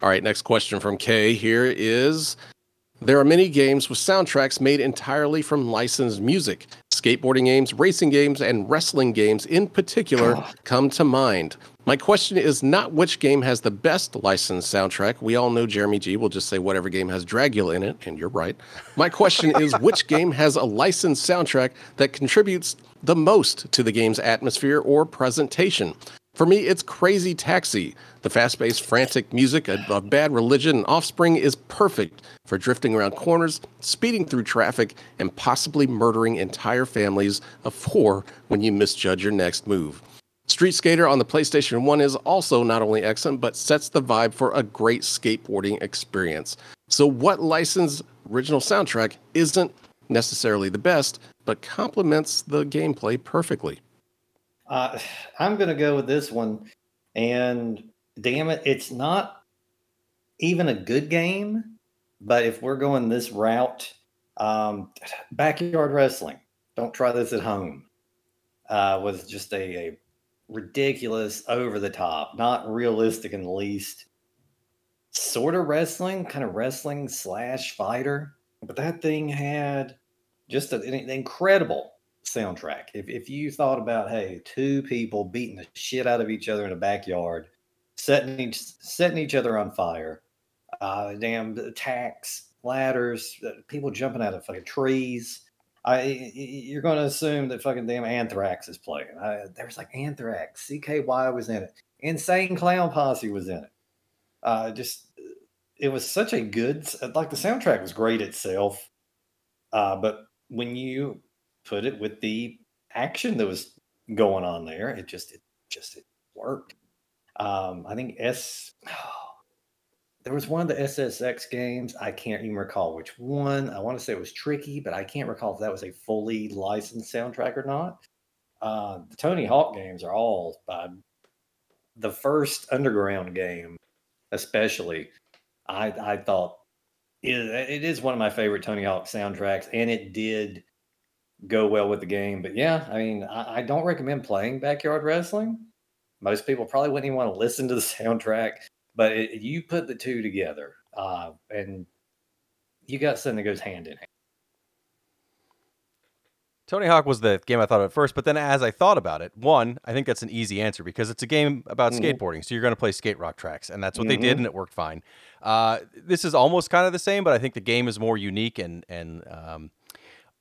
Speaker 3: All right, next question from Kay here is there are many games with soundtracks made entirely from licensed music. Skateboarding games, racing games, and wrestling games in particular come to mind. My question is not which game has the best licensed soundtrack. We all know Jeremy G will just say whatever game has Dragula in it, and you're right. My question is which game has a licensed soundtrack that contributes the most to the game's atmosphere or presentation? For me, it's Crazy Taxi. The fast paced, frantic music of, Bad Religion and Offspring is perfect for drifting around corners, speeding through traffic, and possibly murdering entire families of four when you misjudge your next move. Street Sk8er on the PlayStation 1 is also not only excellent, but sets the vibe for a great skateboarding experience. So, what licensed original soundtrack isn't necessarily the best, but complements the gameplay perfectly?
Speaker 2: Uh, I'm going to go with this one. And damn it, it's not even a good game. But if we're going this route, um, backyard wrestling, don't try this at home, uh, was just a, a ridiculous, over the top, not realistic in the least. Sort of wrestling, kind of wrestling slash fighter. But that thing had just an incredible soundtrack. If, if you thought about, hey, two people beating the shit out of each other in a backyard, setting each, setting each other on fire, uh, damn attacks, ladders, uh, people jumping out of fucking trees. I, you're going to assume that fucking damn Anthrax is playing. I, there was like Anthrax, CKY was in it, Insane Clown Posse was in it. Uh, just it was such a good, like the soundtrack was great itself, uh, but when you put it with the action that was going on there, it just it just it worked. Um, I think S. there was one of the SSX games. I can't even recall which one. I want to say it was tricky, but I can't recall if that was a fully licensed soundtrack or not. Uh, the Tony Hawk games are all by the first Underground game, especially. I I thought it, it is one of my favorite Tony Hawk soundtracks, and it did go well with the game. But yeah, I mean, I, I don't recommend playing backyard wrestling. Most people probably wouldn't even want to listen to the soundtrack, but it, you put the two together, uh, and you got something that goes hand in hand.
Speaker 1: Tony Hawk was the game I thought of at first, but then as I thought about it, one, I think that's an easy answer because it's a game about
Speaker 2: Mhm.
Speaker 1: skateboarding. So you're going to play skate rock tracks, and that's what they did,
Speaker 2: Mhm.
Speaker 1: and it worked fine. Uh, this is almost kind of the same, but I think the game is more unique and and um,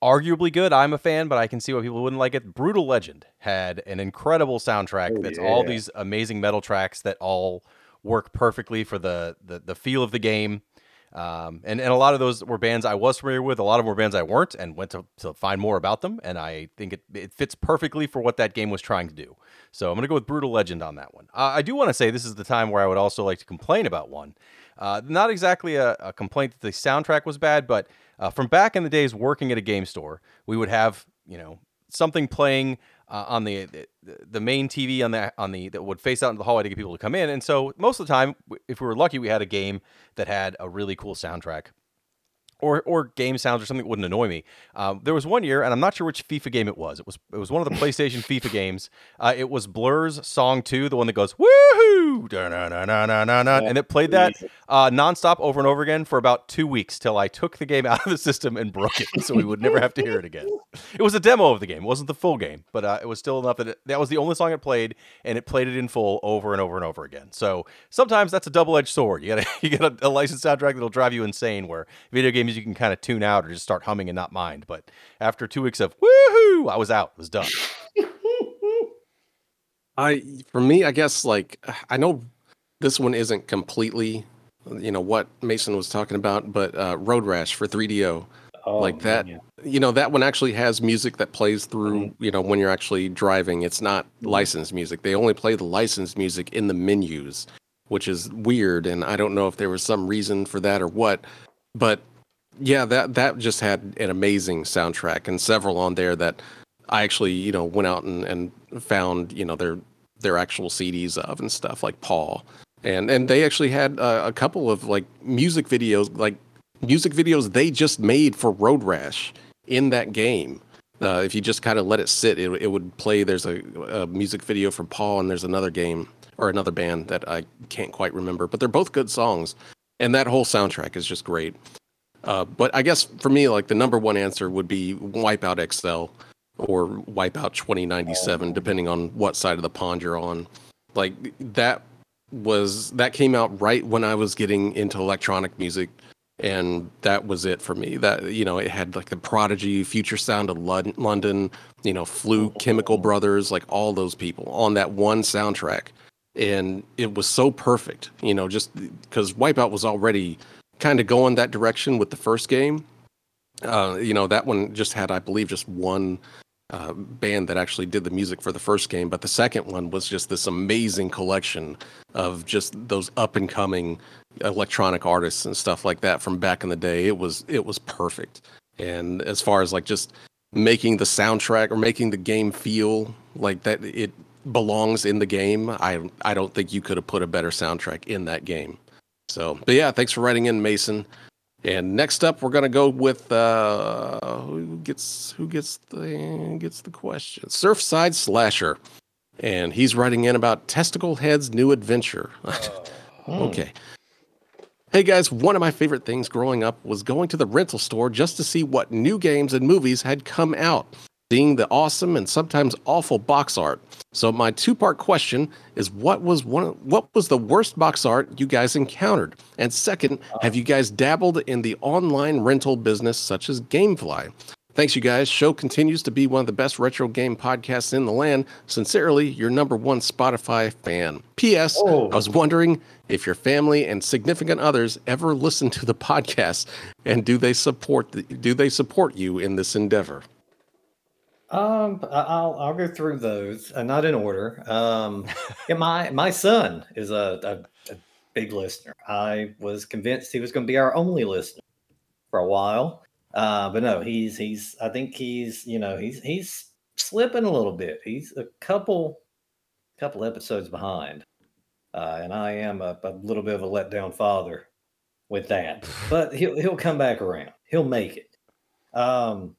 Speaker 1: arguably good. I'm a fan, but I can see why people wouldn't like it. Brutal Legend had an incredible soundtrack.
Speaker 2: Oh,
Speaker 1: that's all these amazing metal tracks that all work perfectly for the the, the feel of the game. Um, and, and a lot of those were bands I was familiar with. A lot of them were bands I weren't and went to, to find more about them. And I think it, it fits perfectly for what that game was trying to do. So I'm going to go with Brutal Legend on that one. Uh, I do want to say this is the time where I would also like to complain about one. Uh, not exactly a, a complaint that the soundtrack was bad, but uh, from back in the days working at a game store, we would have, you know, something playing uh, on the, the the main TV on the on the that would face out into the hallway to get people to come in. And so most of the time, if we were lucky, we had a game that had a really cool soundtrack. Or or game sounds or something that wouldn't annoy me. Um, there was one year, and I'm not sure which FIFA game it was. It was it was one of the PlayStation FIFA games. Uh, it was Blur's song two, the one that goes woohoo, da-na-na-na-na-na, and it played that uh, nonstop over and over again for about two weeks till I took the game out of the system and broke it, so we would never have to hear it again. It was a demo of the game, it wasn't the full game, but uh, it was still enough that it, that was the only song it played, and it played it in full over and over and over again. So sometimes that's a double edged sword. You got you get a, a licensed soundtrack that'll drive you insane. Where video games you can kind of tune out or just start humming and not mind. But after two weeks of woohoo, I was out. It was done.
Speaker 3: I for me, I guess like I know this one isn't completely, you know, what Mason was talking about, but uh, Road Rash for 3DO,
Speaker 2: Oh,
Speaker 3: like that.
Speaker 2: man.
Speaker 3: You know, that one actually has music that plays through. You know, when you're actually driving, it's not licensed music. They only play the licensed music in the menus, which is weird. And I don't know if there was some reason for that or what, but yeah, that that just had an amazing soundtrack and several on there that I actually, you know, went out and, and found, you know, their their actual CDs of and stuff like Paw. And and they actually had uh, a couple of like music videos, like music videos they just made for Road Rash in that game. Uh, if you just kind of let it sit, it, it would play. There's a, a music video from Paw, and there's another game or another band that I can't quite remember, but they're both good songs. And that whole soundtrack is just great. Uh, but I guess for me, like the number one answer would be Wipeout XL or Wipeout 2097, depending on what side of the pond you're on. Like that was that came out right when I was getting into electronic music, and that was it for me. That you know, it had like the Prodigy, Future Sound of London, you know, Fluke, Chemical Brothers, like all those people on that one soundtrack, and it was so perfect. You know, just because Wipeout was already kind of going that direction with the first game. Uh, you know, that one just had, I believe, just one uh, band that actually did the music for the first game, but the second one was just this amazing collection of just those up and coming electronic artists and stuff like that from back in the day. It was it was perfect. And as far as like just making the soundtrack or making the game feel like that it belongs in the game, I I don't think you could have put a better soundtrack in that game. So, but yeah, thanks for writing in, Mason. And next up, we're gonna go with uh, who gets who gets the gets the question? Surfside Slasher, and he's writing in about Testicle Head's new adventure. okay. Hey guys, one of my favorite things growing up was going to the rental store just to see what new games and movies had come out, seeing the awesome and sometimes awful box art. So my two-part question is what was one what was the worst box art you guys encountered? And second, have you guys dabbled in the online rental business such as Gamefly? Thanks you guys. Show continues to be one of the best retro game podcasts in the land. Sincerely, your number one Spotify fan. P.S.
Speaker 2: Oh.
Speaker 3: I was wondering if your family and significant others ever listen to the podcast and do they support the, do they support you in this endeavor?
Speaker 2: Um, I- I'll I'll go through those, uh, not in order. Um, yeah, my my son is a, a, a big listener. I was convinced he was going to be our only listener for a while, uh, but no, he's he's. I think he's you know he's he's slipping a little bit. He's a couple couple episodes behind, uh, and I am a, a little bit of a letdown father with that. But he'll he'll come back around. He'll make it. Um,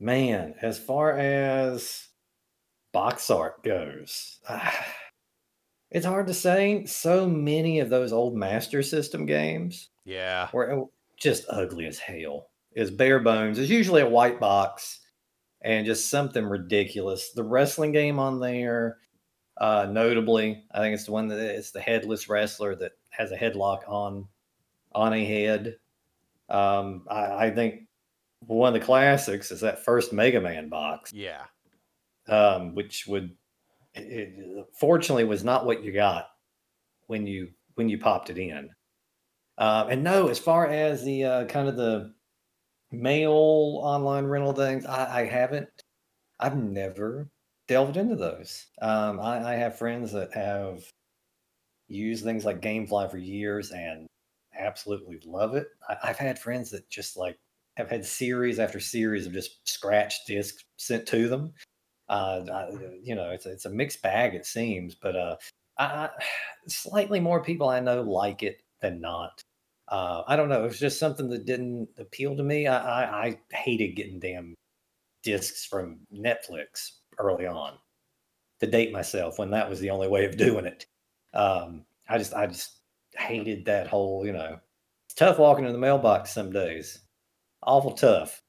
Speaker 2: Man, as far as box art goes, it's hard to say. So many of those old Master System games
Speaker 1: Yeah.
Speaker 2: were just ugly as hell. Is bare bones. It's usually a white box and just something ridiculous. The wrestling game on there, uh, notably, I think it's the one that it's the headless wrestler that has a headlock on on a head. Um, I, I think one of the classics is that first Mega Man box,
Speaker 1: Yeah.
Speaker 2: um, which would it, fortunately was not what you got when you when you popped it in. Um, and no, as far as the uh, kind of the mail online rental things, I, I haven't. I've never delved into those. Um, I, I have friends that have used things like GameFly for years and absolutely love it. I, I've had friends that just like have had series after series of just scratch discs sent to them. Uh, I, you know, it's it's a mixed bag it seems, but uh, I, slightly more people I know like it than not. Uh, I don't know. It was just something that didn't appeal to me. I, I, I hated getting damn discs from Netflix early on to date myself when that was the only way of doing it. Um, I just I just hated that whole, you know, it's tough walking in the mailbox some days. Awful tough.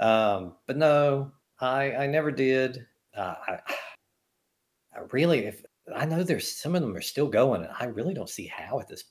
Speaker 2: Um, but no, I I never did. Uh, I, I really if I know there's some of them are still going and I really don't see how at this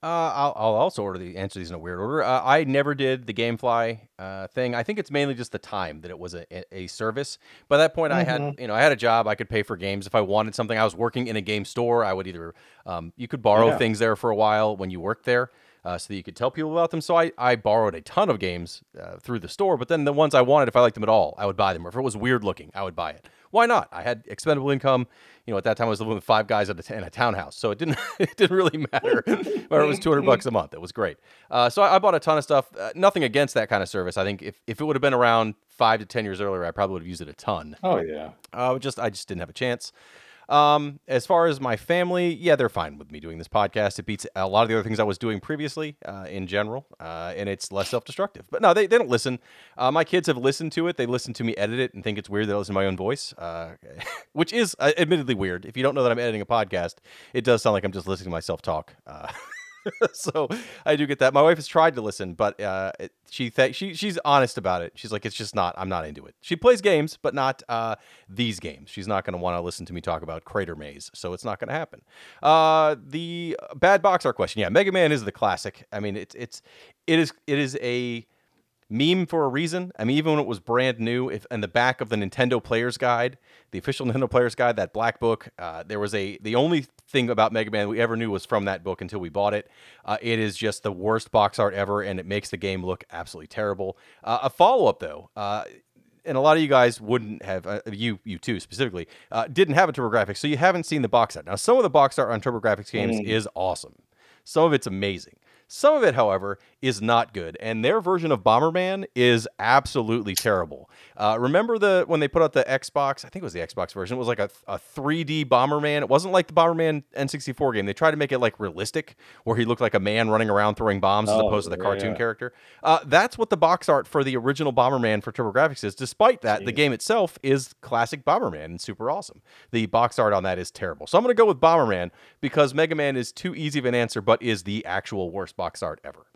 Speaker 1: Uh, I'll, I'll also order the answer these in a weird order. Uh, I never did the GameFly uh, thing. I think it's mainly just the time that it was a, a service. By that point, I had
Speaker 2: Mhm.
Speaker 1: you know I had a job. I could pay for games if I wanted something. I was working in a game store. I would either um, you could borrow
Speaker 2: Yeah.
Speaker 1: things there for a while when you worked there, uh, so that you could tell people about them. So I I borrowed a ton of games uh, through the store. But then the ones I wanted, if I liked them at all, I would buy them. Or if it was weird looking, I would buy it. Why not? I had expendable income. You know, at that time I was living with five guys at a, in a townhouse, so it didn't it didn't really matter whether it was two hundred bucks a month. It was great. Uh, so I, I bought a ton of stuff. Uh, nothing against that kind of service. I think if, if it would have been around five to ten years earlier, I probably would have used it a ton.
Speaker 2: Oh yeah.
Speaker 1: Uh, just I just didn't have a chance. Um, as far as my family, yeah, they're fine with me doing this podcast. It beats a lot of the other things I was doing previously uh, in general, uh, and it's less self-destructive. But no, they, they don't listen. Uh, my kids have listened to it. They listen to me edit it and think it's weird that I listen to my own voice, uh, which is uh, admittedly weird. If you don't know that I'm editing a podcast, it does sound like I'm just listening to myself talk. So I do get that. My wife has tried to listen, but uh, it- she th- she she's honest about it. She's like, it's just not. I'm not into it. She plays games, but not uh, these games. She's not going to want to listen to me talk about Crater Maze, so it's not going to happen. Uh, the bad box art question. Yeah, Mega Man is the classic. I mean, it's it's it is it is a meme for a reason. I mean, even when it was brand new, if in the back of the Nintendo Player's Guide, the official Nintendo Player's Guide, that black book, uh, there was a the only thing about Mega Man we ever knew was from that book until we bought it. Uh, it is just the worst box art ever, and it makes the game look absolutely terrible. Uh, a follow up though. Uh, and a lot of you guys wouldn't have, uh, you you too specifically, uh, didn't have a TurboGrafx, so you haven't seen the box art. Now, some of the box art on TurboGrafx games
Speaker 2: Mm.
Speaker 1: is awesome. Some of it's amazing. Some of it, however, is not good, and their version of Bomberman is absolutely terrible. Uh, remember the when they put out the Xbox? I think it was the Xbox version. It was like a, a 3D Bomberman. It wasn't like the Bomberman N64 game. They tried to make it like realistic, where he looked like a man running around throwing bombs as
Speaker 2: Oh,
Speaker 1: opposed to the cartoon
Speaker 2: yeah.
Speaker 1: character. Uh, that's what the box art for the original Bomberman for TurboGrafx is. Despite that, the game itself is classic Bomberman and super awesome. The box art on that is terrible. So I'm going to go with Bomberman because Mega Man is too easy of an answer, but is the actual worst box art ever.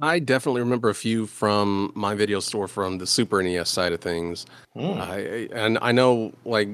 Speaker 3: I definitely remember a few from my video store from the Super NES side of things.
Speaker 2: Mm.
Speaker 3: I, and I know like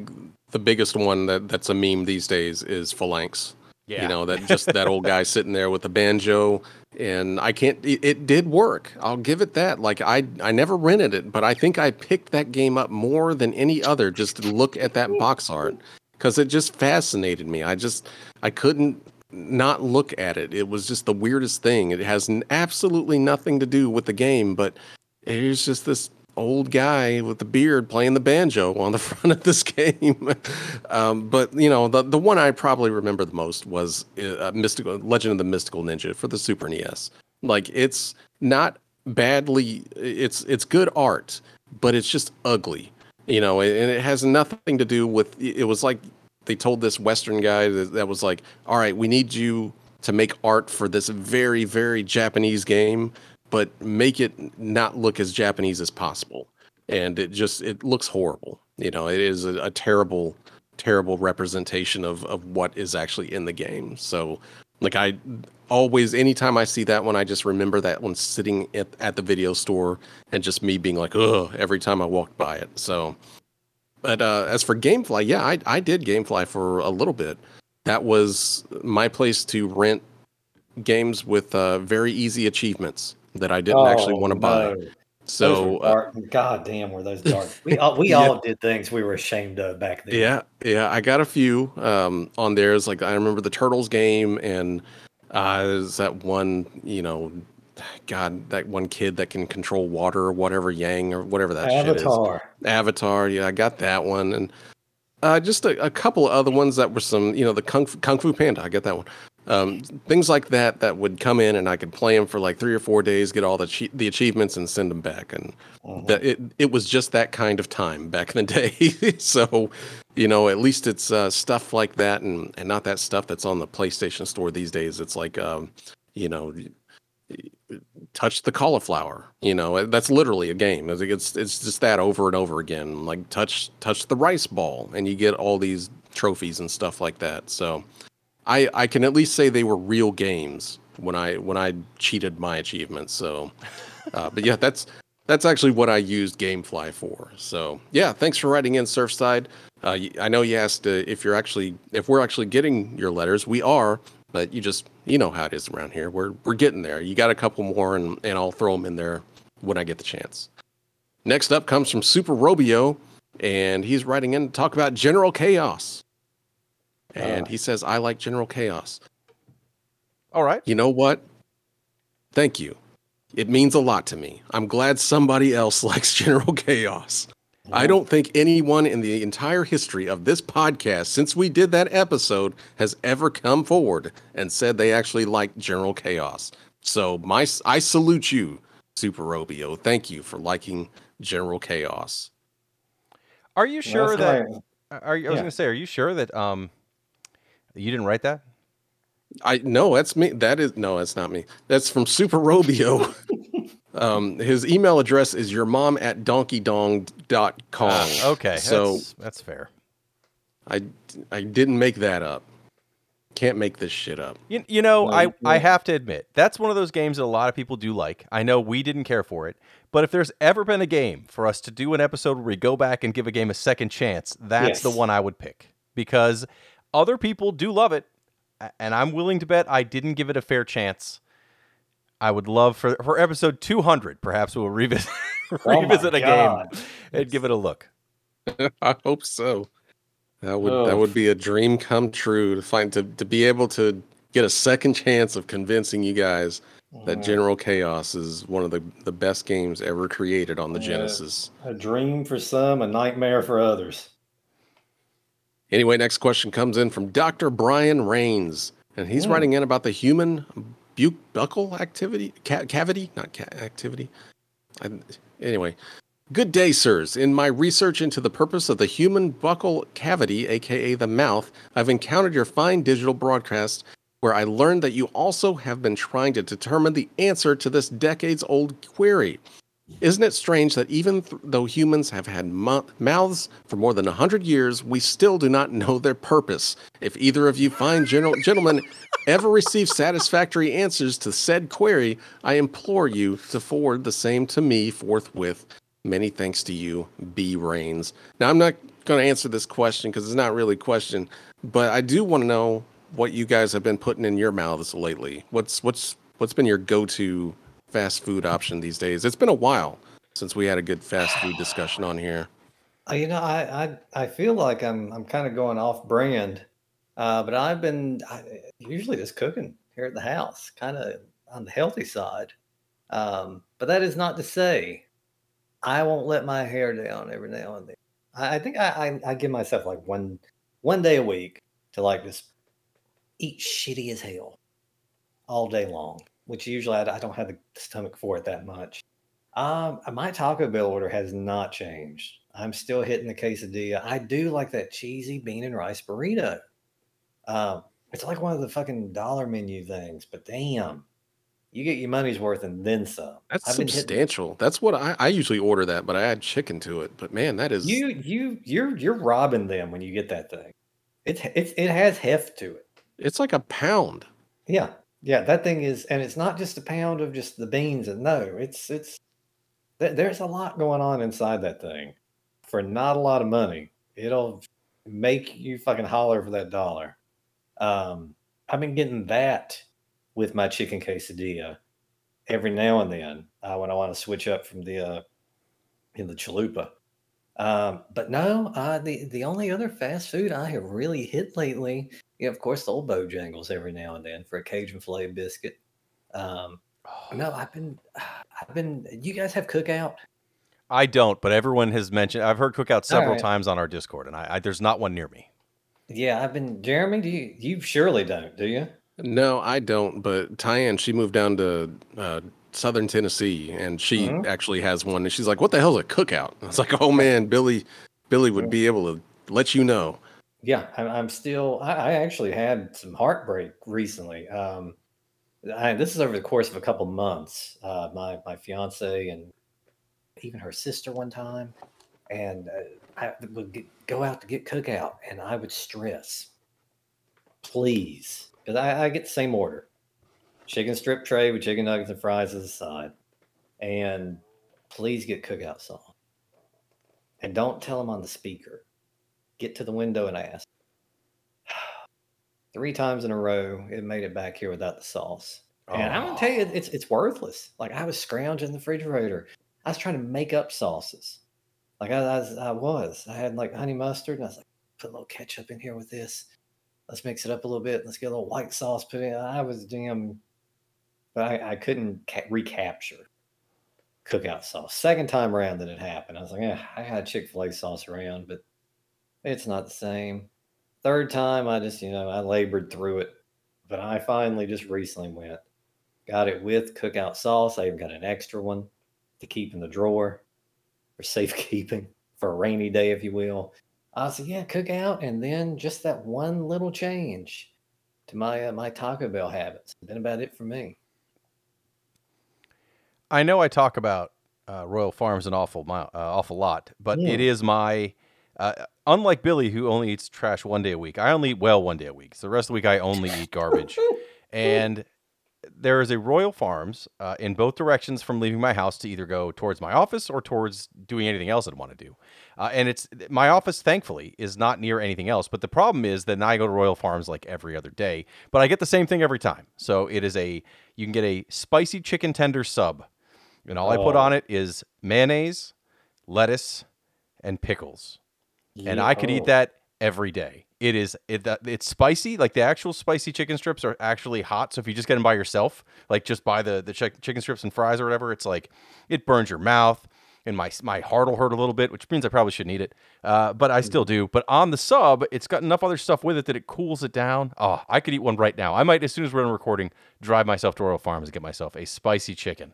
Speaker 3: the biggest one that that's a meme these days is Phalanx.
Speaker 1: Yeah.
Speaker 3: You know that just that old guy sitting there with the banjo, and I can't. It, it did work. I'll give it that. Like I I never rented it, but I think I picked that game up more than any other just to look at that box art because it just fascinated me. I just I couldn't not look at it. It was just the weirdest thing. It has absolutely nothing to do with the game, but it's just this old guy with the beard playing the banjo on the front of this game. um, but you know, the the one I probably remember the most was uh, Mystical Legend of the Mystical Ninja for the Super NES. Like it's not badly. It's it's good art, but it's just ugly. You know, and it has nothing to do with. It was like they told this Western guy that, that was like, "All right, we need you to make art for this very very Japanese game." but make it not look as Japanese as possible. And it just it looks horrible. You know, it is a, a terrible, terrible representation of of what is actually in the game. So, like I always, anytime I see that one, I just remember that one sitting at, at the video store and just me being like, ugh, every time I walked by it. So, but uh, as for GameFly, yeah, I I did GameFly for a little bit. That was my place to rent games with uh, very easy achievements that I didn't actually
Speaker 2: Oh,
Speaker 3: want to buy.
Speaker 2: no. Those
Speaker 3: So uh.
Speaker 2: God damn, were those dark? We all, we
Speaker 3: Yeah.
Speaker 2: all did things we were ashamed of back then.
Speaker 3: yeah, yeah, I got a few um, on there. It's like I remember the Turtles game, and uh, there's that one, you know, God, that one kid that can control water or whatever, Yang or whatever that shit is.
Speaker 2: Avatar.
Speaker 3: Avatar, yeah, I got that one, and uh, just a, a couple of other ones that were some, you know, the Kung Fu, Kung Fu Panda, I get that one. Um, things like that that would come in, and I could play them for like three or four days, get all the achie- the achievements, and send them back. And
Speaker 2: Mhm.
Speaker 3: that it it was just that kind of time back in the day. so you know, at least it's uh, stuff like that, and and not that stuff that's on the PlayStation Store these days. It's like, um, you know, touch the cauliflower. You know, that's literally a game. It's it's it's just that over and over again. Like touch touch the rice ball, and you get all these trophies and stuff like that. So, I I can at least say they were real games when I when I cheated my achievements. So, uh, but yeah, that's that's actually what I used GameFly for. So yeah, thanks for writing in, Surfside. Uh, I know you asked uh, if you're actually if we're actually getting your letters. We are, but you just you know how it is around here. We're we're getting there. You got a couple more, and and I'll throw them in there when I get the chance. Next up comes from Super Robio, and he's writing in to talk about General Chaos. And he ah. says, "I like General Chaos."
Speaker 1: All right.
Speaker 3: You know what? Thank you. It means a lot to me. I'm glad somebody else likes General Chaos. I don't think anyone in the entire history of this podcast, since we did that episode, has ever come forward and said they actually like General Chaos. So my, I salute you, Super Robio. Thank you for liking General Chaos.
Speaker 1: Are you sure
Speaker 2: That's
Speaker 1: that? Are you, I was
Speaker 2: Yeah.
Speaker 1: going to say, are you sure that um, you didn't write that?
Speaker 3: I no, that's me. That is no, that's not me. That's from Super Robio. um, his email address is your mom at donkeydong.com.
Speaker 1: Ah, okay,
Speaker 3: So
Speaker 1: that's, that's fair.
Speaker 3: I I didn't make that up. Can't make this shit up.
Speaker 1: You, you know,
Speaker 2: No,
Speaker 1: I, I have to admit, that's one of those games that a lot of people do like. I know we didn't care for it, but if there's ever been a game for us to do an episode where we go back and give a game a second chance, that's the one I would pick because other people do love it, and I'm willing to bet I didn't give it a fair chance. I would love for for episode 200, perhaps we'll revisit
Speaker 2: Oh
Speaker 1: revisit a
Speaker 2: God.
Speaker 1: game and give it a look.
Speaker 3: I hope so. That would that
Speaker 2: Oh.
Speaker 3: would be a dream come true to find to, to be able to get a second chance of convincing you guys that
Speaker 2: Mhm.
Speaker 3: General Chaos is one of the, the best games ever created on the
Speaker 2: Yeah.
Speaker 3: Genesis.
Speaker 2: A dream for some, a nightmare for others.
Speaker 3: Anyway, next question comes in from Dr. Brian Rains, and he's
Speaker 2: Hmm.
Speaker 3: writing in about the human bu- buccal activity, ca- cavity, not ca- activity. I, anyway, good day, sirs. In my research into the purpose of the human buccal cavity, aka the mouth, I've encountered your fine digital broadcast where I learned that you also have been trying to determine the answer to this decades old query. Isn't it strange that even th- though humans have had mo- mouths for more than 100 years, we still do not know their purpose? If either of you fine gen- gentlemen ever receive satisfactory answers to said query, I implore you to forward the same to me forthwith. Many thanks to you, B. Rains. Now, I'm not going to answer this question because it's not really a question, but I do want to know what you guys have been putting in your mouths lately. What's what's what's been your go-to fast food option these days? It's been a while since we had a good fast food discussion on here.
Speaker 2: Uh, You know, I I, I feel like I'm I'm kind of going off brand, uh, but I've been I, usually just cooking here at the house, kind of on the healthy side. Um, but that is not to say I won't let my hair down every now and then. I, I think I, I I give myself like one one day a week to like just eat shitty as hell all day long, which usually I, I don't have the stomach for it that much. Um, my Taco Bell order has not changed. I'm still hitting the quesadilla. I do like that cheesy bean and rice burrito. Um, it's like one of the fucking dollar menu things, but damn, you get your money's worth and then some.
Speaker 3: That's
Speaker 2: I've been hitting-
Speaker 3: substantial. That's what I, I usually order that, but I add chicken to it. But man, that is
Speaker 2: You you you're you're robbing them when you get that thing. It's it's it has heft to it.
Speaker 3: it's like a pound.
Speaker 2: Yeah, yeah, that thing is, and it's not just a pound of just the beans. And no, it's it's th- there's a lot going on inside that thing for not a lot of money. It'll make you fucking holler for that dollar. Um, I've been getting that with my chicken quesadilla every now and then uh, when I want to switch up from the uh, in the chalupa. Um, but no, uh, the the only other fast food I have really hit lately yeah, of course, the old Bojangles every now and then for a Cajun filet biscuit. Um, no, I've been, I've been. You guys have cookout?
Speaker 1: I don't, but everyone has mentioned. I've heard Cookout several
Speaker 2: right.
Speaker 1: times on our Discord, and I, I there's not one near me.
Speaker 2: Yeah, I've been. Jeremy, do you? You surely don't, do you?
Speaker 3: No, I don't. But Tyann, she moved down to uh, Southern Tennessee, and she
Speaker 2: Mhm.
Speaker 3: actually has one. And she's like, "What the hell's a cookout?" I was like, "Oh man, Billy, Billy would be able to let you know.
Speaker 2: Yeah, I'm, I'm still. I, actually had some heartbreak recently. Um, I, this is over the course of a couple months. Uh, my my fiance and even her sister one time, and uh, I would get, go out to get cookout, and I would stress, please, because I, I get the same order: chicken strip tray with chicken nuggets and fries as a side, and please get cookout sauce, and don't tell them on the speaker. Get to the window and ask. Three times in a row, it made it back here without the sauce. And I'm gonna tell you, it's it's worthless. Like I was scrounging the refrigerator. I was trying to make up sauces. Like I, I, was, I was. I had like honey mustard, and I was like, put a little ketchup in here with this. Let's mix it up a little bit. Let's get a little white sauce put in. I was damn, but I, I couldn't ca- recapture cookout sauce. Second time around that it happened, I was like, yeah, I had Chick Fil A sauce around, but it's not the same. Third time, I just you know I labored through it, but I finally just recently went, got it with cookout sauce. I even got an extra one to keep in the drawer for safekeeping for a rainy day, if you will. I said, yeah, cookout, and then just that one little change to my uh, my Taco Bell habits. Been about it for me.
Speaker 1: I know I talk about uh, Royal Farms an awful uh, awful lot, but
Speaker 2: Yeah.
Speaker 1: it is my uh, unlike Billy who only eats trash one day a week. I only eat well one day a week. So the rest of the week I only eat garbage. and there is a Royal Farms uh, in both directions from leaving my house to either go towards my office or towards doing anything else I'd want to do. Uh, and it's my office, thankfully, is not near anything else. But the problem is that now I go to Royal Farms like every other day, but I get the same thing every time. So it is a you can get a spicy chicken tender sub, and all I put
Speaker 2: Oh.
Speaker 1: on it is mayonnaise, lettuce, and pickles and I could eat that every day. It is it it's spicy. Like the actual spicy chicken strips are actually hot. So if you just get them by yourself, like just buy the the chick- chicken strips and fries or whatever, it's like it burns your mouth. And my my heart will hurt a little bit, which means I probably shouldn't eat it, uh, but I still do. But on the sub, it's got enough other stuff with it that it cools it down. Oh, I could eat one right now. I might, as soon as we're done recording, drive myself to Royal Farms and get myself a spicy chicken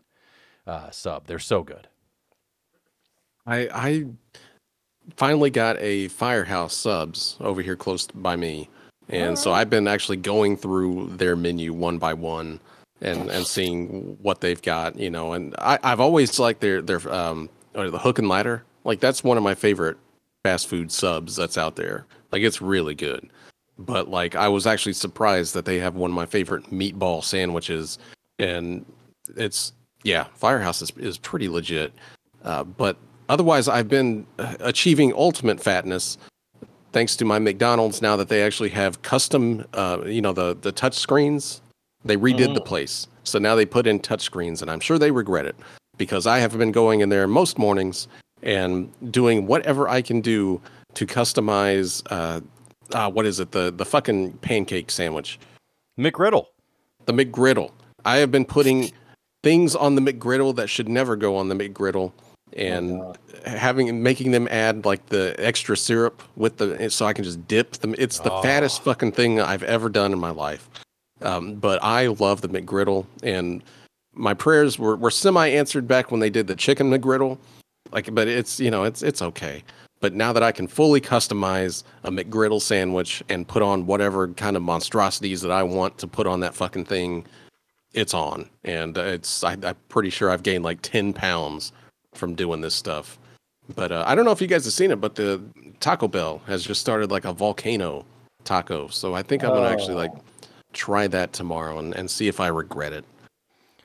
Speaker 1: uh, sub. They're so good.
Speaker 3: I I finally got a Firehouse subs over here close by me, and so I've been actually going through their menu one by one and and seeing what they've got. You know, and I I've always liked their their um or the hook and ladder. Like that's one of my favorite fast food subs that's out there. Like it's really good. But like I was actually surprised that they have one of my favorite meatball sandwiches, and it's yeah, Firehouse is is pretty legit. Uh, but otherwise, I've been uh, achieving ultimate fatness thanks to my McDonald's. Now that they actually have custom, uh, you know, the the touch screens, they redid the
Speaker 2: Mhm.
Speaker 3: place, so now they put in touch screens, and I'm sure they regret it because I have been going in there most mornings and doing whatever I can do to customize. Uh, uh, what is it? The the fucking pancake sandwich
Speaker 1: McGriddle.
Speaker 3: the McGriddle. I have been putting things on the McGriddle that should never go on the McGriddle, and
Speaker 2: God.
Speaker 3: having making them add like the extra syrup with the so I can just dip them. It's the fattest fucking thing I've ever done in my life. Um, but I love the McGriddle, and my prayers were, were semi answered back when they did the chicken McGriddle. Like, but it's you know it's it's okay. But now that I can fully customize a McGriddle sandwich and put on whatever kind of monstrosities that I want to put on that fucking thing, it's on. And uh, it's I, I'm pretty sure I've gained like ten pounds from doing this stuff. But uh, I don't know if you guys have seen it, but the Taco Bell has just started like a volcano taco. So I think I'm gonna actually like
Speaker 2: Oh.
Speaker 3: try that tomorrow and, and see if I regret it.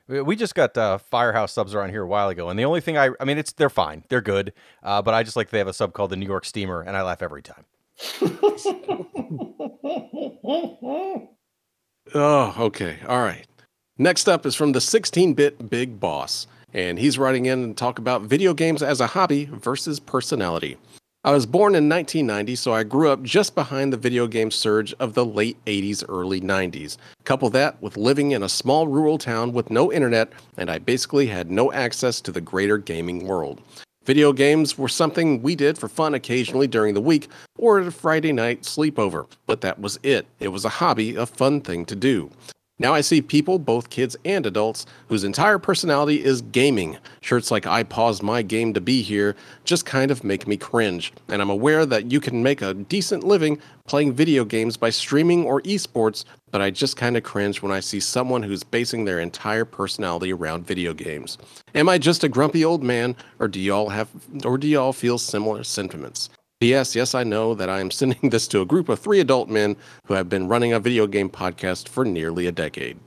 Speaker 1: We just got uh, Firehouse subs around here a while ago, and the only thing I, I mean, it's they're fine, they're good, uh, but I just like they have a sub called the New York Steamer, and I laugh every time.
Speaker 3: Oh, okay. All right. Next up is from the 16 bit Big Boss, and he's writing in and talk about video games as a hobby versus personality. I was born in 1990, so I grew up just behind the video game surge of the late 80s, early 90s. Couple that with living in a small rural town with no internet, and I basically had no access to the greater gaming world. Video games were something we did for fun occasionally during the week or at a Friday night sleepover, but that was it. It was a hobby, a fun thing to do. Now I see people, both kids and adults, whose entire personality is gaming. Shirts like I paused my game to be here just kind of make me cringe. And I'm aware that you can make a decent living playing video games by streaming or esports, but I just kind of cringe when I see someone who's basing their entire personality around video games. Am I just a grumpy old man, or do y'all have or do y'all feel similar sentiments? P.S. Yes, I know that I am sending this to a group of three adult men who have been running a video game podcast for nearly a decade.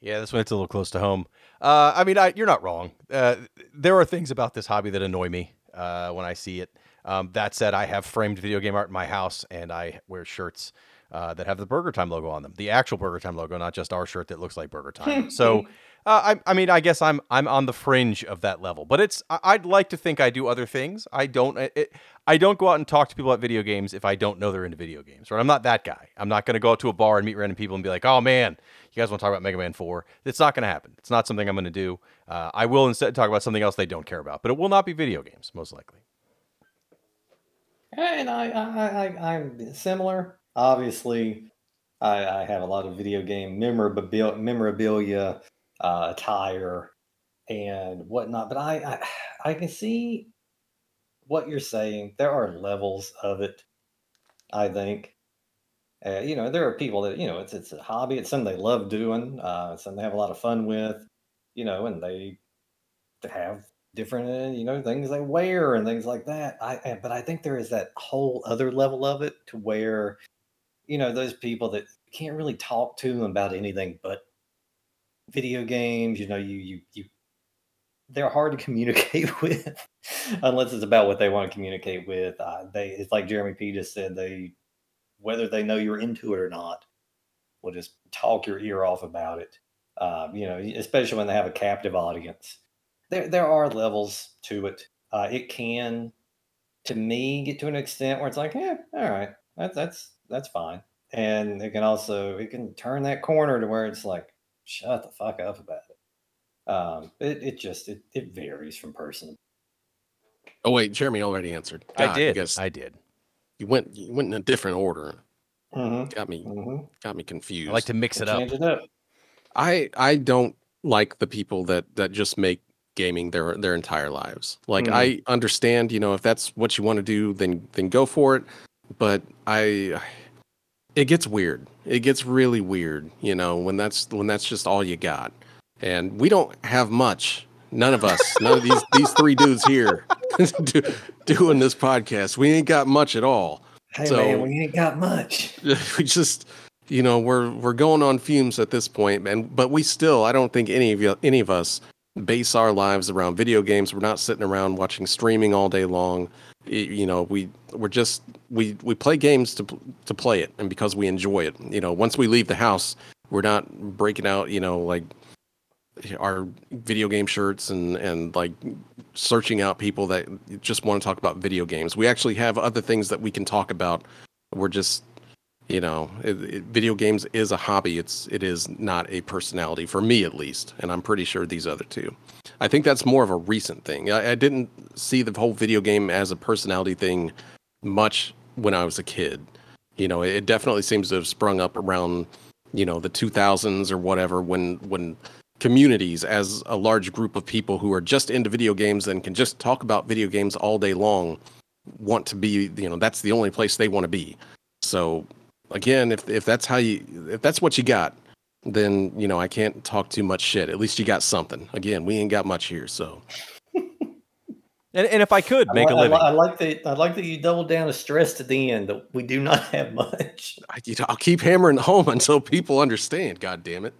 Speaker 1: Yeah, this one it's a little close to home. Uh, I mean, I, you're not wrong. Uh, there are things about this hobby that annoy me uh, when I see it. Um, that said, I have framed video game art in my house, and I wear shirts uh, that have the Burger Time logo on them, the actual Burger Time logo, not just our shirt that looks like Burger Time. so uh, I, I mean, I guess I'm I'm on the fringe of that level, but it's I, would like to think I do other things. I don't it, I don't go out and talk to people about video games if I don't know they're into video games. Right? I'm not that guy. I'm not going to go out to a bar and meet random people and be like, oh man, you guys want to talk about Mega Man Four? It's not going to happen. It's not something I'm going to do. Uh, I will instead talk about something else they don't care about, but it will not be video games most likely.
Speaker 2: And I, I, I I'm similar. Obviously, I, I have a lot of video game memorabilia, memorabilia uh, attire and whatnot. But I, I, I can see what you're saying. There are levels of it. I think. Uh, you know, there are people that you know it's it's a hobby. It's something they love doing. Uh, it's something they have a lot of fun with. You know, and they have different uh, you know things they wear and things like that. I but I think there is that whole other level of it to where you know those people that can't really talk to them about anything but video games. You know, you you you they're hard to communicate with unless it's about what they want to communicate with. Uh, they it's like Jeremy P just said they whether they know you're into it or not will just talk your ear off about it. Um, you know, especially when they have a captive audience. There there are levels to it. Uh, it can, to me, get to an extent where it's like, yeah, all right, that's that's that's fine. And it can also it can turn that corner to where it's like, shut the fuck up about it. Um, it, it just it, it varies from person.
Speaker 3: Oh wait, Jeremy already answered.
Speaker 1: God, I did. I, guess I, did.
Speaker 3: You went you went in a different order.
Speaker 2: Mm-hmm.
Speaker 3: Got me mm-hmm. got me confused.
Speaker 1: I like to mix it up.
Speaker 2: it up.
Speaker 3: I I don't like the people that that just make gaming their their entire lives. Like mm-hmm. I understand, you know, if that's what you want to do, then then go for it. But I it gets weird. It gets really weird, you know, when that's when that's just all you got. And we don't have much. None of us, none of these these three dudes here do, doing this podcast. We ain't got much at all.
Speaker 2: Hey so, man, we ain't got much.
Speaker 3: We just you know, we're we're going on fumes at this point, and but we still I don't think any of you any of us base our lives around video games. We're not sitting around watching streaming all day long you know we we're just we we play games to to play it and because we enjoy it. You know once we leave the house we're not breaking out you know like our video game shirts and and like searching out people that just want to talk about video games. We actually have other things that we can talk about. We're just you know it, it, video games is a hobby. It's it is not a personality for me at least and i'm pretty sure these other two. I think that's more of a recent thing. I, I didn't see the whole video game as a personality thing much when i was a kid you know it definitely seems to have sprung up around you know the 2000s or whatever when when communities as a large group of people who are just into video games and can just talk about video games all day long want to be you know that's the only place they want to be so again, if if that's how you if that's what you got, then you know I can't talk too much shit. At least you got something. Again, we ain't got much here, so.
Speaker 1: And, and if I could make
Speaker 2: I,
Speaker 1: a living,
Speaker 2: I, I, like that. I like that you doubled down and stressed at the end that we do not have much.
Speaker 3: I, you know, I'll keep hammering home until people understand. God damn it!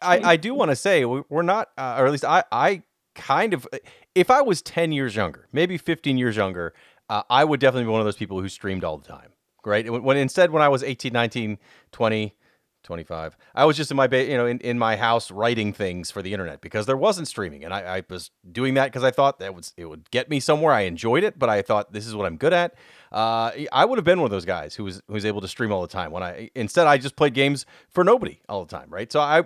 Speaker 1: I, I do want to say we're not, uh, or at least I, I kind of, if I was ten years younger, maybe fifteen years younger, uh, I would definitely be one of those people who streamed all the time right? When instead, when I was 18, 19, 20, 25, I was just in my, ba- you know, in, in my house writing things for the internet because there wasn't streaming. And I, I was doing that because I thought that was, it would get me somewhere. I enjoyed it, but I thought this is what I'm good at. Uh, I would have been one of those guys who was, who was able to stream all the time when I, instead I just played games for nobody all the time. Right. So I,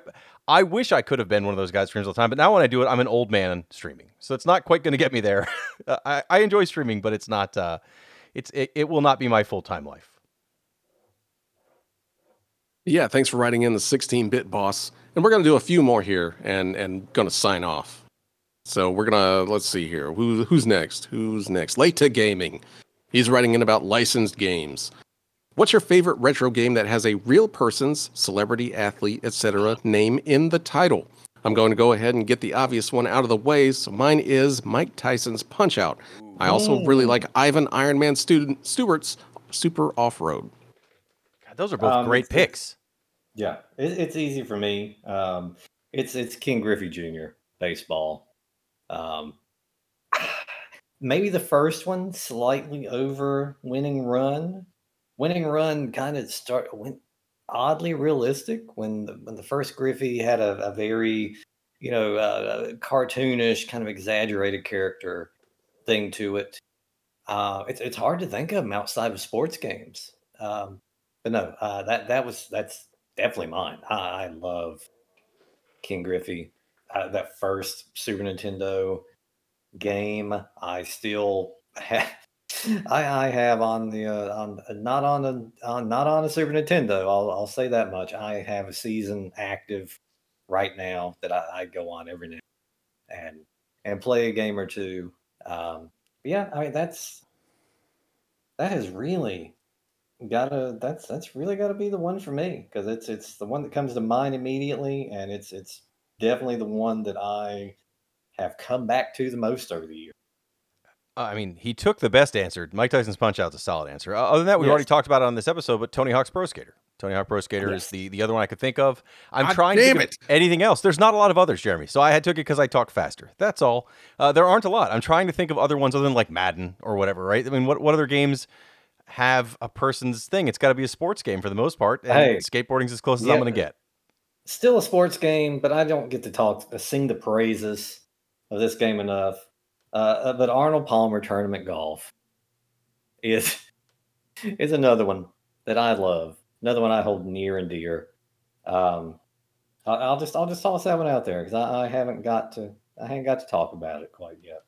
Speaker 1: I wish I could have been one of those guys streams all the time, but now when I do it, I'm an old man streaming. So it's not quite going to get me there. I, I enjoy streaming, but it's not, uh, it's, it, it will not be my full time life.
Speaker 3: Yeah, thanks for writing in the 16-bit boss. And we're gonna do a few more here and and gonna sign off. So we're gonna let's see here. Who who's next? Who's next? Late to gaming. He's writing in about licensed games. What's your favorite retro game that has a real person's celebrity, athlete, etc. name in the title? I'm going to go ahead and get the obvious one out of the way. So mine is Mike Tyson's Punch Out. I also really like Ivan Iron Man student Stewart's Super Off Road.
Speaker 1: God, those are both
Speaker 2: Um,
Speaker 1: great
Speaker 2: it's- it's-
Speaker 1: picks.
Speaker 2: Yeah, it, it's easy for me. Um, it's it's Ken Griffey Jr. baseball. Um, maybe the first one slightly over Winning Run. Winning Run kind of start went oddly realistic when the, when the first Griffey had a, a very you know uh, cartoonish kind of exaggerated character thing to it. Uh, it's it's hard to think of 'em outside of sports games. Um, but no, uh, that that was that's definitely mine. I, I love Ken Griffey. Uh, that first Super Nintendo game, I still have. I, I have on the uh, on not on a on not on a Super Nintendo. I'll I'll say that much. I have a season active right now that I, I go on every now and and play a game or two. Um, yeah, I mean that's that has really gotta that's that's really gotta be the one for me because it's it's the one that comes to mind immediately and it's it's definitely the one that i have come back to the most over the years
Speaker 1: Uh, I mean, he took the best answer. Mike Tyson's Punch Out's a solid answer. Uh, other than that, we've
Speaker 2: Yes.
Speaker 1: already talked about it on this episode, but Tony Hawk's Pro Skater. Tony Hawk Pro Skater is the, the other one I could think of. I'm
Speaker 3: God
Speaker 1: trying to
Speaker 3: damn
Speaker 1: think of
Speaker 3: it.
Speaker 1: anything else. There's not a lot of others, Jeremy. So I had took it because I talk faster. That's all. Uh, there aren't a lot. I'm trying to think of other ones other than like Madden or whatever, right? I mean, what, what other games have a person's thing? It's got to be a sports game for the most part. And
Speaker 2: Hey.
Speaker 1: skateboarding's as close as
Speaker 2: Yeah.
Speaker 1: I'm going to get.
Speaker 2: still a sports game but i don't get to talk sing the praises of this game enough uh, but arnold palmer tournament golf is is another one that i love another one i hold near and dear um, I- I'll just I'll just toss that one out there because I, I haven't got to I haven't got to talk about it quite yet.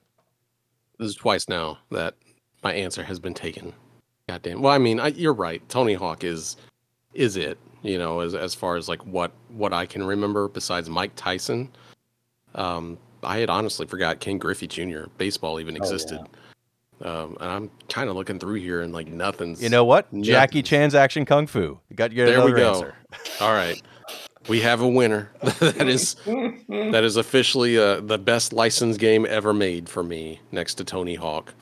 Speaker 3: This is twice now that my answer has been taken. Goddamn. Well, I mean, I, you're right. Tony Hawk is is it. You know, as as far as like what what I can remember besides Mike Tyson. Um, I had honestly forgot Ken Griffey Jr. Baseball even
Speaker 2: Oh,
Speaker 3: existed. Um, and I'm kind of looking through here and like nothing's.
Speaker 1: You know what? Jackie Chan's Action Kung Fu. You got your
Speaker 3: There we go.
Speaker 1: answer.
Speaker 3: All right, we have a winner. that is that is officially uh, the best licensed game ever made for me, next to Tony Hawk.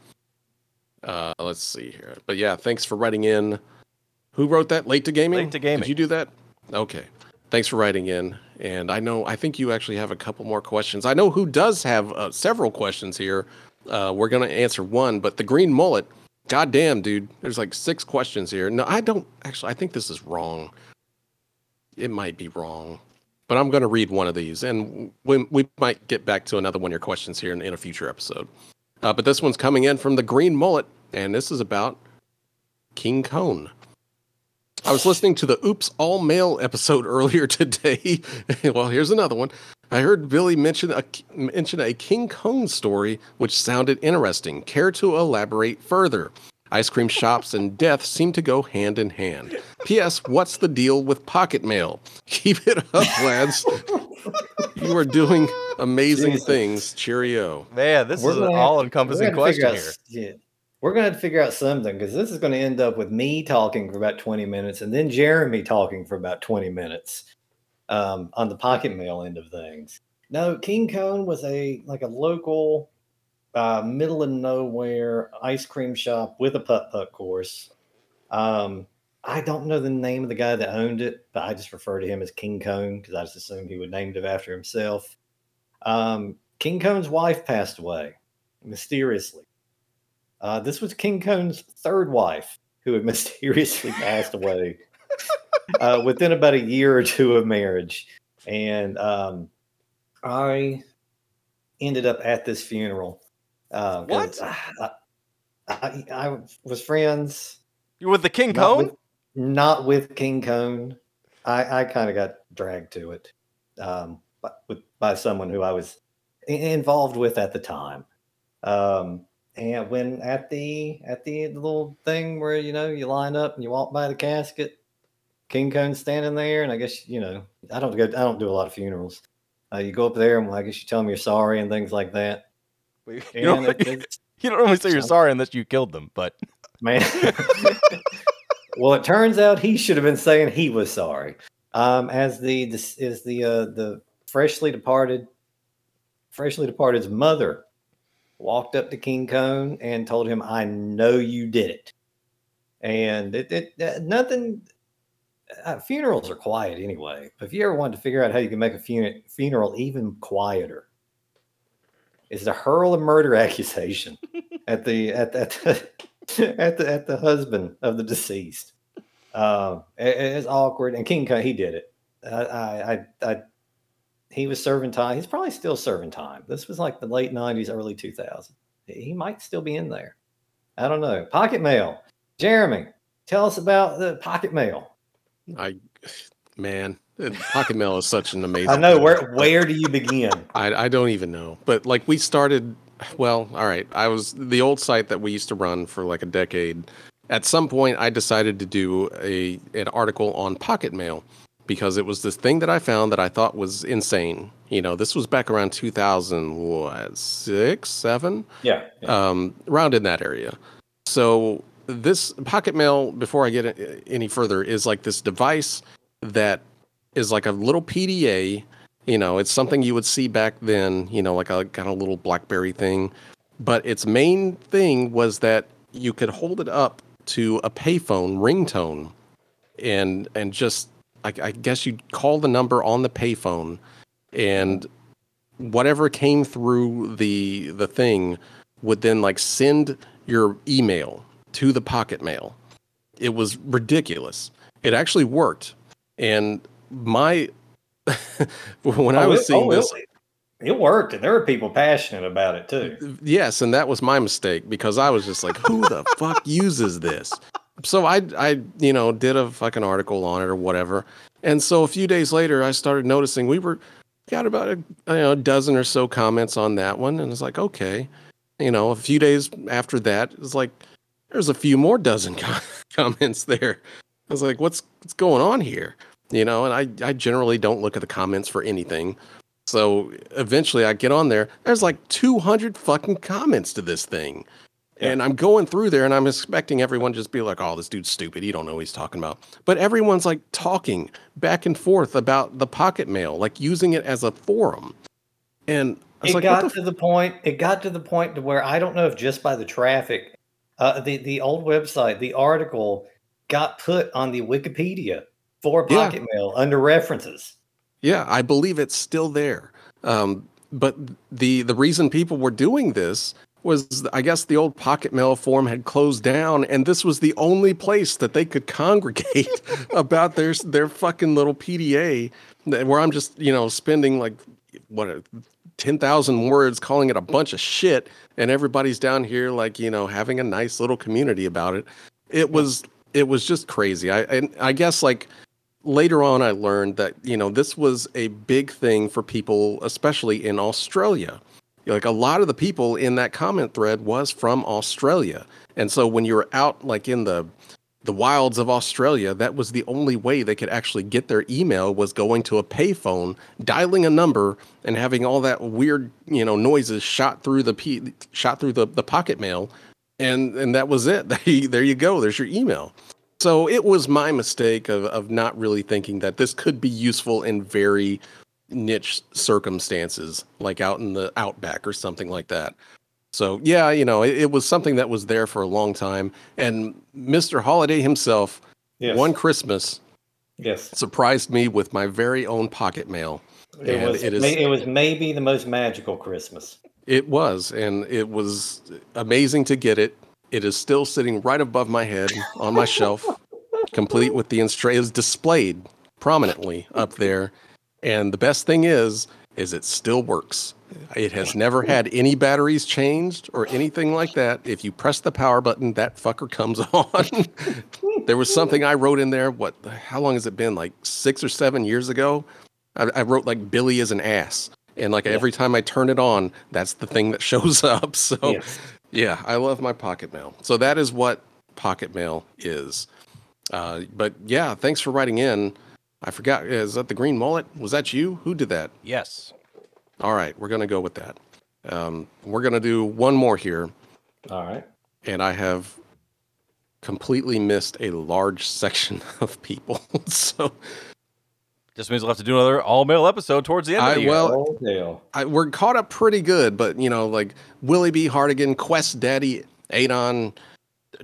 Speaker 3: Uh, let's see here, but yeah, thanks for writing in. Who wrote that? Late to gaming.
Speaker 1: Late to Gaming.
Speaker 3: Did you do that? Okay. Thanks for writing in. And I know, I think you actually have a couple more questions. I know who does have uh, several questions here. Uh, we're going to answer one, but the green mullet, goddamn, dude, there's like six questions here. No, I don't actually, I think this is wrong. It might be wrong, but I'm going to read one of these and we, we might get back to another one of your questions here in, in a future episode. Uh, but this one's coming in from the green mullet, and this is about King Cone. I was listening to the Oops All Mail episode earlier today. well, here's another one. I heard Billy mention a mention a King Cone story, which sounded interesting. Care to elaborate further? Ice cream shops and death seem to go hand in hand. P.S. What's the deal with pocket mail? Keep it up, lads. you are doing amazing
Speaker 2: Jesus.
Speaker 3: things. Cheerio.
Speaker 1: Man, this
Speaker 2: We're
Speaker 1: is an all-encompassing
Speaker 2: We're gonna figure
Speaker 1: question
Speaker 2: out
Speaker 1: here.
Speaker 2: Yeah. We're going to have to figure out something because this is going to end up with me talking for about 20 minutes and then Jeremy talking for about 20 minutes um, on the pocket mail end of things. No, King Cone was a like a local uh, middle of nowhere ice cream shop with a putt putt course. Um, I don't know the name of the guy that owned it, but I just refer to him as King Cone because I just assumed he would named it after himself. Um, King Cone's wife passed away mysteriously. Uh, this was King Cone's third wife who had mysteriously passed away uh, within about a year or two of marriage. And um, I ended up at this funeral. Uh, 'cause I, I, I was friends
Speaker 1: You're with the King Cone?
Speaker 2: with, not with King Cone. I, I kind of got dragged to it um, by, with, by someone who I was involved with at the time. Um, and when at the at the little thing where you know you line up and you walk by the casket, King Cone standing there, and I guess you know I don't go. I don't do a lot of funerals. Uh, you go up there, and I guess you tell them you're sorry and things like that.
Speaker 1: You don't,
Speaker 2: it's-
Speaker 1: you don't normally say you're sorry unless you killed them, but
Speaker 2: man. well, it turns out he should have been saying he was sorry. Um, as the this is the uh, the freshly departed, freshly departed's mother walked up to King Cone and told him, "I know you did it." And it, it uh, nothing. Uh, funerals are quiet anyway. But if you ever wanted to figure out how you can make a fun- funeral even quieter, is to hurl a murder accusation at the at at the, at the at the husband of the deceased. Um, it- it's awkward, and King he did it. I, I, I, I, he was serving time. He's probably still serving time. This was like the late '90s, early 2000s. He might still be in there. I don't know. Pocket mail. Jeremy, tell us about the pocket mail.
Speaker 3: I, man, uh, Pocket Mail is such an amazing.
Speaker 2: I know
Speaker 3: thing.
Speaker 2: where where do you begin?
Speaker 3: I, I don't even know. But like we started, well, all right. I was the old site that we used to run for like a decade. At some point, I decided to do a an article on Pocket Mail because it was this thing that I found that I thought was insane. You know, this was back around 2000, what, six, seven
Speaker 2: Yeah. yeah.
Speaker 3: um, around in that area. So this pocket mail, before I get any further, is like this device that is like a little PDA. You know, it's something you would see back then. You know, like a kind of little BlackBerry thing. But its main thing was that you could hold it up to a payphone ringtone, and and just I, I guess you'd call the number on the payphone, and whatever came through the the thing would then like send your email to the pocket mail. It was ridiculous. It actually worked. And my when I
Speaker 2: Oh,
Speaker 3: was
Speaker 2: it-
Speaker 3: seeing
Speaker 2: oh,
Speaker 3: this
Speaker 2: it, it worked, and there were people passionate about it too.
Speaker 3: yes, and that was my mistake because I was just like, who the fuck uses this? So I I you know did a fucking article on it or whatever. And so a few days later I started noticing we were got about a, you know, a dozen or so comments on that one and it's like, okay. You know, a few days after that, it's like there's a few more dozen comments there. I was like, what's what's going on here? You know, and I I generally don't look at the comments for anything. So eventually I get on there. There's like 200 fucking comments to this thing.
Speaker 2: Yeah.
Speaker 3: And I'm going through there and I'm expecting everyone just be like, oh, this dude's stupid. He don't know what he's talking about. But everyone's like talking back and forth about the pocket mail, like using it as a forum. And
Speaker 2: it
Speaker 3: like,
Speaker 2: got
Speaker 3: the
Speaker 2: to the point. It got to the point to where I don't know if just by the traffic, uh, the the old website, the article got put on the Wikipedia for
Speaker 3: Yeah.
Speaker 2: Pocket Mail under references.
Speaker 3: Yeah, I believe it's still there. Um, but the the reason people were doing this was, I guess, the old Pocket Mail form had closed down, and this was the only place that they could congregate about their their fucking little PDA, where I'm just you know spending like what ten thousand words calling it a bunch of shit, and everybody's down here like you know having a nice little community about it. It was it was just crazy. I and I guess like later on I learned that you know this was a big thing for people especially in Australia. Like a lot of the people in that comment thread was from Australia. And so when you were out like in the the wilds of Australia, that was the only way they could actually get their email was going to a payphone, dialing a number and having all that weird, you know, noises shot through the P, shot through the, the pocket mail and and that was it. there you go. There's your email. So it was my mistake of, of not really thinking that this could be useful in very niche circumstances, like out in the outback or something like that. So yeah, you know, it, it was something that was there for a long time. And Mr. Holiday himself,
Speaker 2: Yes.
Speaker 3: one Christmas,
Speaker 2: yes.
Speaker 3: surprised me with my very own pocket mail.
Speaker 2: It
Speaker 3: And
Speaker 2: was.
Speaker 3: it is-
Speaker 2: it was maybe the most magical Christmas.
Speaker 3: It was, and it was amazing to get it. It is still sitting right above my head on my shelf, complete with the instructions displayed prominently up there. And the best thing is, is it still works. It has never had any batteries changed or anything like that. If you press the power button, that fucker comes on. there was something I wrote in there. What? How long has it been? Like six or seven years ago. I, I wrote like Billy is an ass, and like
Speaker 2: Yeah.
Speaker 3: every time I turn it on, that's the thing that shows up. So
Speaker 2: Yes.
Speaker 3: Yeah, I love my pocket mail. So that is what pocket mail is. Uh, but yeah, thanks for writing in. I forgot. Is that the green mullet? Was that you? Who did that?
Speaker 1: Yes.
Speaker 3: All right, we're gonna go with that. Um, we're gonna do one more here,
Speaker 2: All right.
Speaker 3: and I have completely missed a large section of people. so
Speaker 1: Just means we'll have to do another all mail episode towards the end of the year.
Speaker 3: well-. I, we're caught up pretty good, but you know, like Willie B. Hardigan, Quest Daddy, Adon,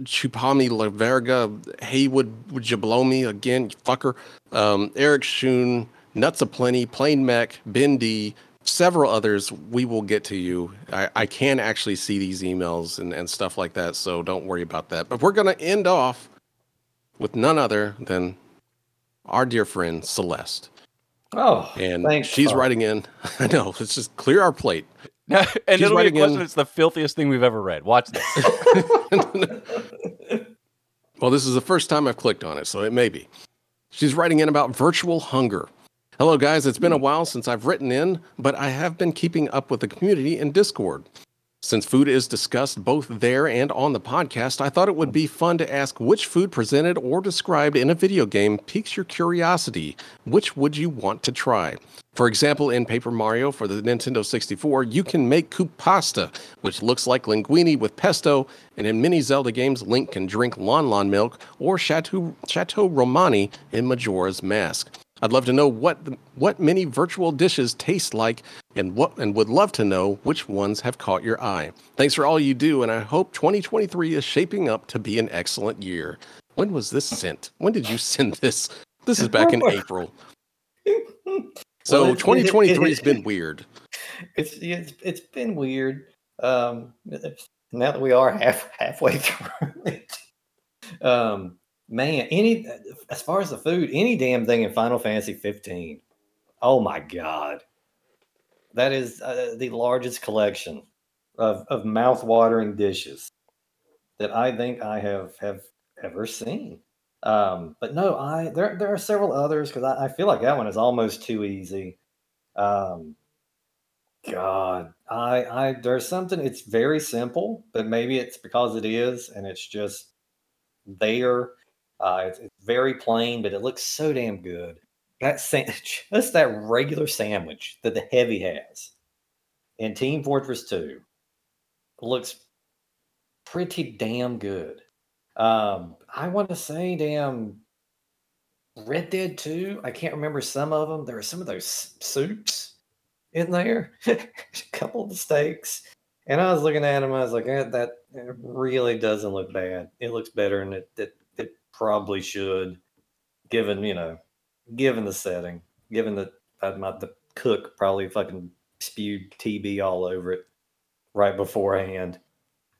Speaker 3: Chupami Laverga, Haywood, would you blow me again, you fucker? Um, Eric Schoon, Nuts Aplenty, Plain Mech, Ben D, several others. We will get to you. I, I can actually see these emails and, and stuff like that, so don't worry about that. But we're going to end off with none other than our dear friend Celeste.
Speaker 2: Oh,
Speaker 3: And
Speaker 2: thanks,
Speaker 3: she's
Speaker 2: Bob.
Speaker 3: writing in. I know, let's just clear our plate.
Speaker 1: and
Speaker 3: She's
Speaker 1: it'll be a
Speaker 3: writing
Speaker 1: question.
Speaker 3: in-
Speaker 1: It's the filthiest thing we've ever read. Watch this.
Speaker 3: Well, this is the first time I've clicked on it, so it may be. She's writing in about virtual hunger. Hello, guys. It's been a while since I've written in, but I have been keeping up with the community in Discord. Since food is discussed both there and on the podcast, I thought it would be fun to ask which food presented or described in a video game piques your curiosity. Which would you want to try? For example, in Paper Mario for the Nintendo 64, you can make Koopasta, which looks like linguine with pesto, and in many Zelda games, Link can drink Lon Lon milk or Chateau, Chateau Romani in Majora's Mask. I'd love to know what the, what many virtual dishes taste like, and what and would love to know which ones have caught your eye. Thanks for all you do, and I hope 2023 is shaping up to be an excellent year. When was this sent? When did you send this? This is back in April. So
Speaker 2: Well,
Speaker 3: 2023 has been weird.
Speaker 2: it's it's it's been weird. Um, now that we are half halfway through it, um, man, any as far as the food, any damn thing in Final Fantasy 15. Oh my god, that is uh, the largest collection of of mouth-watering dishes that I think I have have ever seen. Um, but no, I there there are several others because I, I feel like that one is almost too easy. Um, God, I, I, there's something. It's very simple, but maybe it's because it is, and it's just there. Uh, it's, it's very plain, but it looks so damn good. That sa- just that regular sandwich that the heavy has in Team Fortress Two looks pretty damn good. Um, I want to say, damn, Red Dead Two. I can't remember some of them. There are some of those soups in there, a couple of the steaks. And I was looking at them, I was like, eh, that it really doesn't look bad. It looks better than it, it probably should, given, you know, given the setting, given that my, the cook probably fucking spewed TB all over it right beforehand.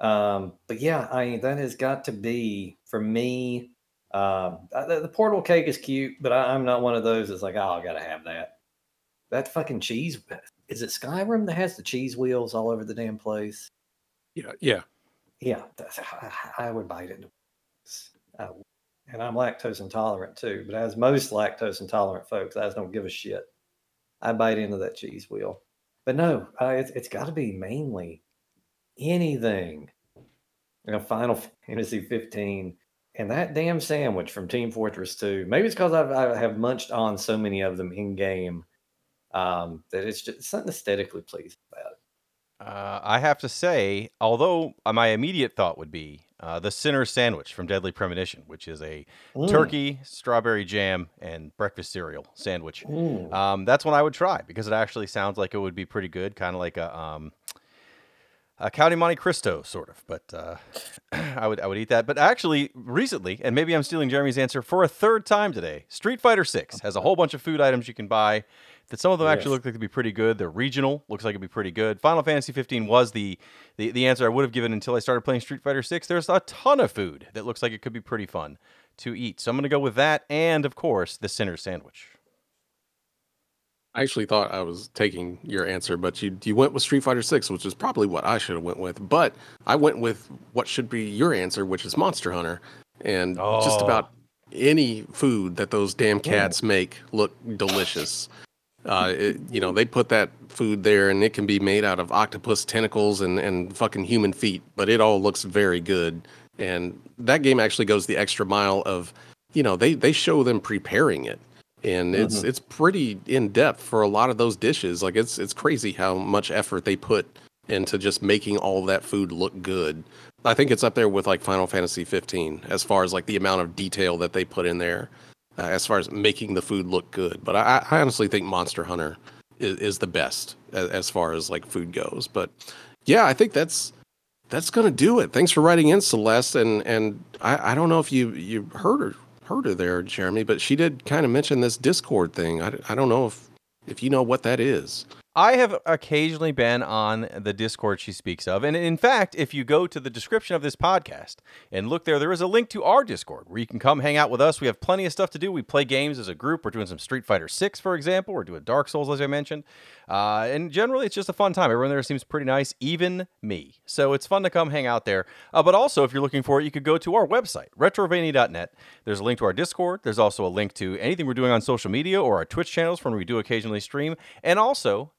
Speaker 2: Um, but yeah, I mean, that has got to be for me. Um, the, the portal cake is cute, but I, I'm not one of those that's like, oh, I gotta have that that fucking cheese is it Skyrim that has the cheese wheels all over the damn place?
Speaker 3: Yeah, yeah.
Speaker 2: Yeah, I, I would bite into uh, and I'm lactose intolerant too. But as most lactose intolerant folks, I just don't give a shit. I bite into that cheese wheel. But no, uh, it's, it's got to be mainly anything. You know, Final Fantasy 15 and that damn sandwich from Team Fortress 2. Maybe it's because I have munched on so many of them in game um, that it's just something aesthetically pleasing about it.
Speaker 1: Uh, I have to say, although uh, my immediate thought would be uh, the Sinner Sandwich from Deadly Premonition, which is a
Speaker 2: Mm,
Speaker 1: turkey, strawberry jam, and breakfast cereal sandwich.
Speaker 2: mm.
Speaker 1: Um, that's one I would try because it actually sounds like it would be pretty good, kind of like a um, a County Monte Cristo sort of. But uh, I would I would eat that. But actually, recently, and maybe I'm stealing Jeremy's answer for a third time today. Street Fighter Six has a whole bunch of food items you can buy. That some of them actually look like to be pretty good. They're regional, looks like it'd be pretty good. Final Fantasy 15 was the, the the answer I would have given until I started playing Street Fighter 6. There's a ton of food that looks like it could be pretty fun to eat. So I'm gonna go with that, and of course the Sinner Sandwich.
Speaker 3: I actually thought I was taking your answer, but you you went with Street Fighter Six, which is probably what I should have went with. But I went with what should be your answer, which is Monster Hunter, and just
Speaker 1: Oh.
Speaker 3: about any food that those damn cats make look delicious. Uh, it, you know, they put that food there, and it can be made out of octopus tentacles and and fucking human feet, but it all looks very good. And that game actually goes the extra mile of you know they they show them preparing it and it's
Speaker 2: Mhm.
Speaker 3: it's pretty in depth for a lot of those dishes like it's it's crazy how much effort they put into just making all that food look good i think it's up there with like final fantasy 15 as far as like the amount of detail that they put in there uh, as far as making the food look good but i, I honestly think monster hunter is, is the best as, as far as like food goes but yeah i think that's that's gonna do it. Thanks for writing in, Celeste. And and I, I don't know if you you heard her heard her there, Jeremy, but she did kind of mention this Discord thing. I, I don't know if if you know what that is.
Speaker 1: I have occasionally been on the Discord she speaks of. And in fact, if you go to the description of this podcast and look there, there is a link to our Discord where you can come hang out with us. We have plenty of stuff to do. We play games as a group. We're doing some Street Fighter 6, for example. We're doing Dark Souls, as I mentioned. Uh, and generally, it's just a fun time. Everyone there seems pretty nice, even me. So it's fun to come hang out there. Uh, but also, if you're looking for it, you could go to our website, retrovania.net. There's a link to our Discord. There's also a link to anything we're doing on social media or our Twitch channels where we do occasionally stream. And also,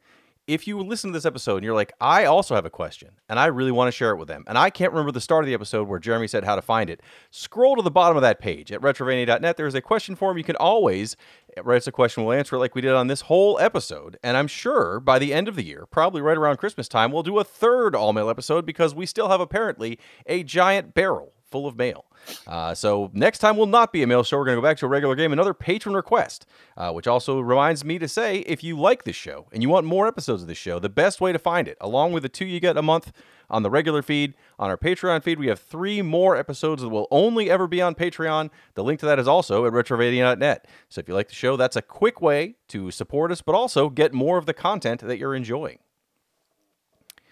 Speaker 1: if you listen to this episode and you're like, I also have a question and I really want to share it with them, and I can't remember the start of the episode where Jeremy said how to find it, scroll to the bottom of that page at retrovania.net. There's a question form. You can always write us a question. We'll answer it like we did on this whole episode. And I'm sure by the end of the year, probably right around Christmas time, we'll do a third all mail episode because we still have apparently a giant barrel full of mail. Uh, so next time will not be a mail show. We're going to go back to a regular game. Another patron request, uh, which also reminds me to say, if you like this show and you want more episodes of this show, the best way to find it, along with the two you get a month on the regular feed, on our Patreon feed, we have three more episodes that will only ever be on Patreon. The link to that is also at retrovania.net. So if you like the show, that's a quick way to support us, but also get more of the content that you're enjoying.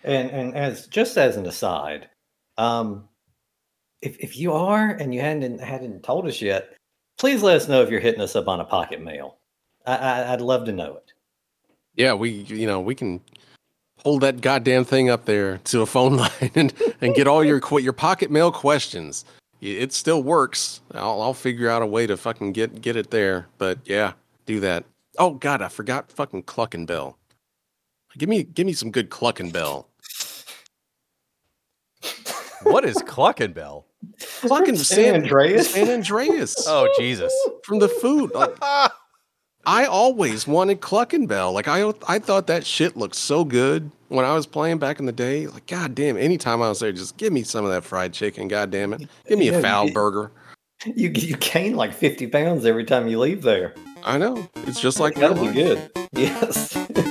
Speaker 2: And and as just as an aside, um, if if you are and you hadn't hadn't told us yet, please let us know if you're hitting us up on a pocket mail. I, I I'd love to know it.
Speaker 3: Yeah, we you know we can hold that goddamn thing up there to a phone line and and get all your your pocket mail questions. It still works. I'll I'll figure out a way to fucking get get it there. But yeah, do that. Oh god, I forgot fucking Cluckin' Bell. Give me give me some good Cluckin' Bell.
Speaker 1: What is Cluckin' Bell?
Speaker 3: Cluckin'
Speaker 2: San Andreas?
Speaker 3: San Andreas.
Speaker 1: Oh, Jesus.
Speaker 3: From the food. Like, I always wanted Cluckin' Bell. Like I I thought that shit looked so good when I was playing back in the day. Like, god damn, anytime I was there, just give me some of that fried chicken, god damn it. Give me
Speaker 2: Yeah,
Speaker 3: a fowl
Speaker 2: you-
Speaker 3: burger.
Speaker 2: You you gain like fifty pounds every time you leave there.
Speaker 3: I know. It's just like
Speaker 2: That'll be good. Yes.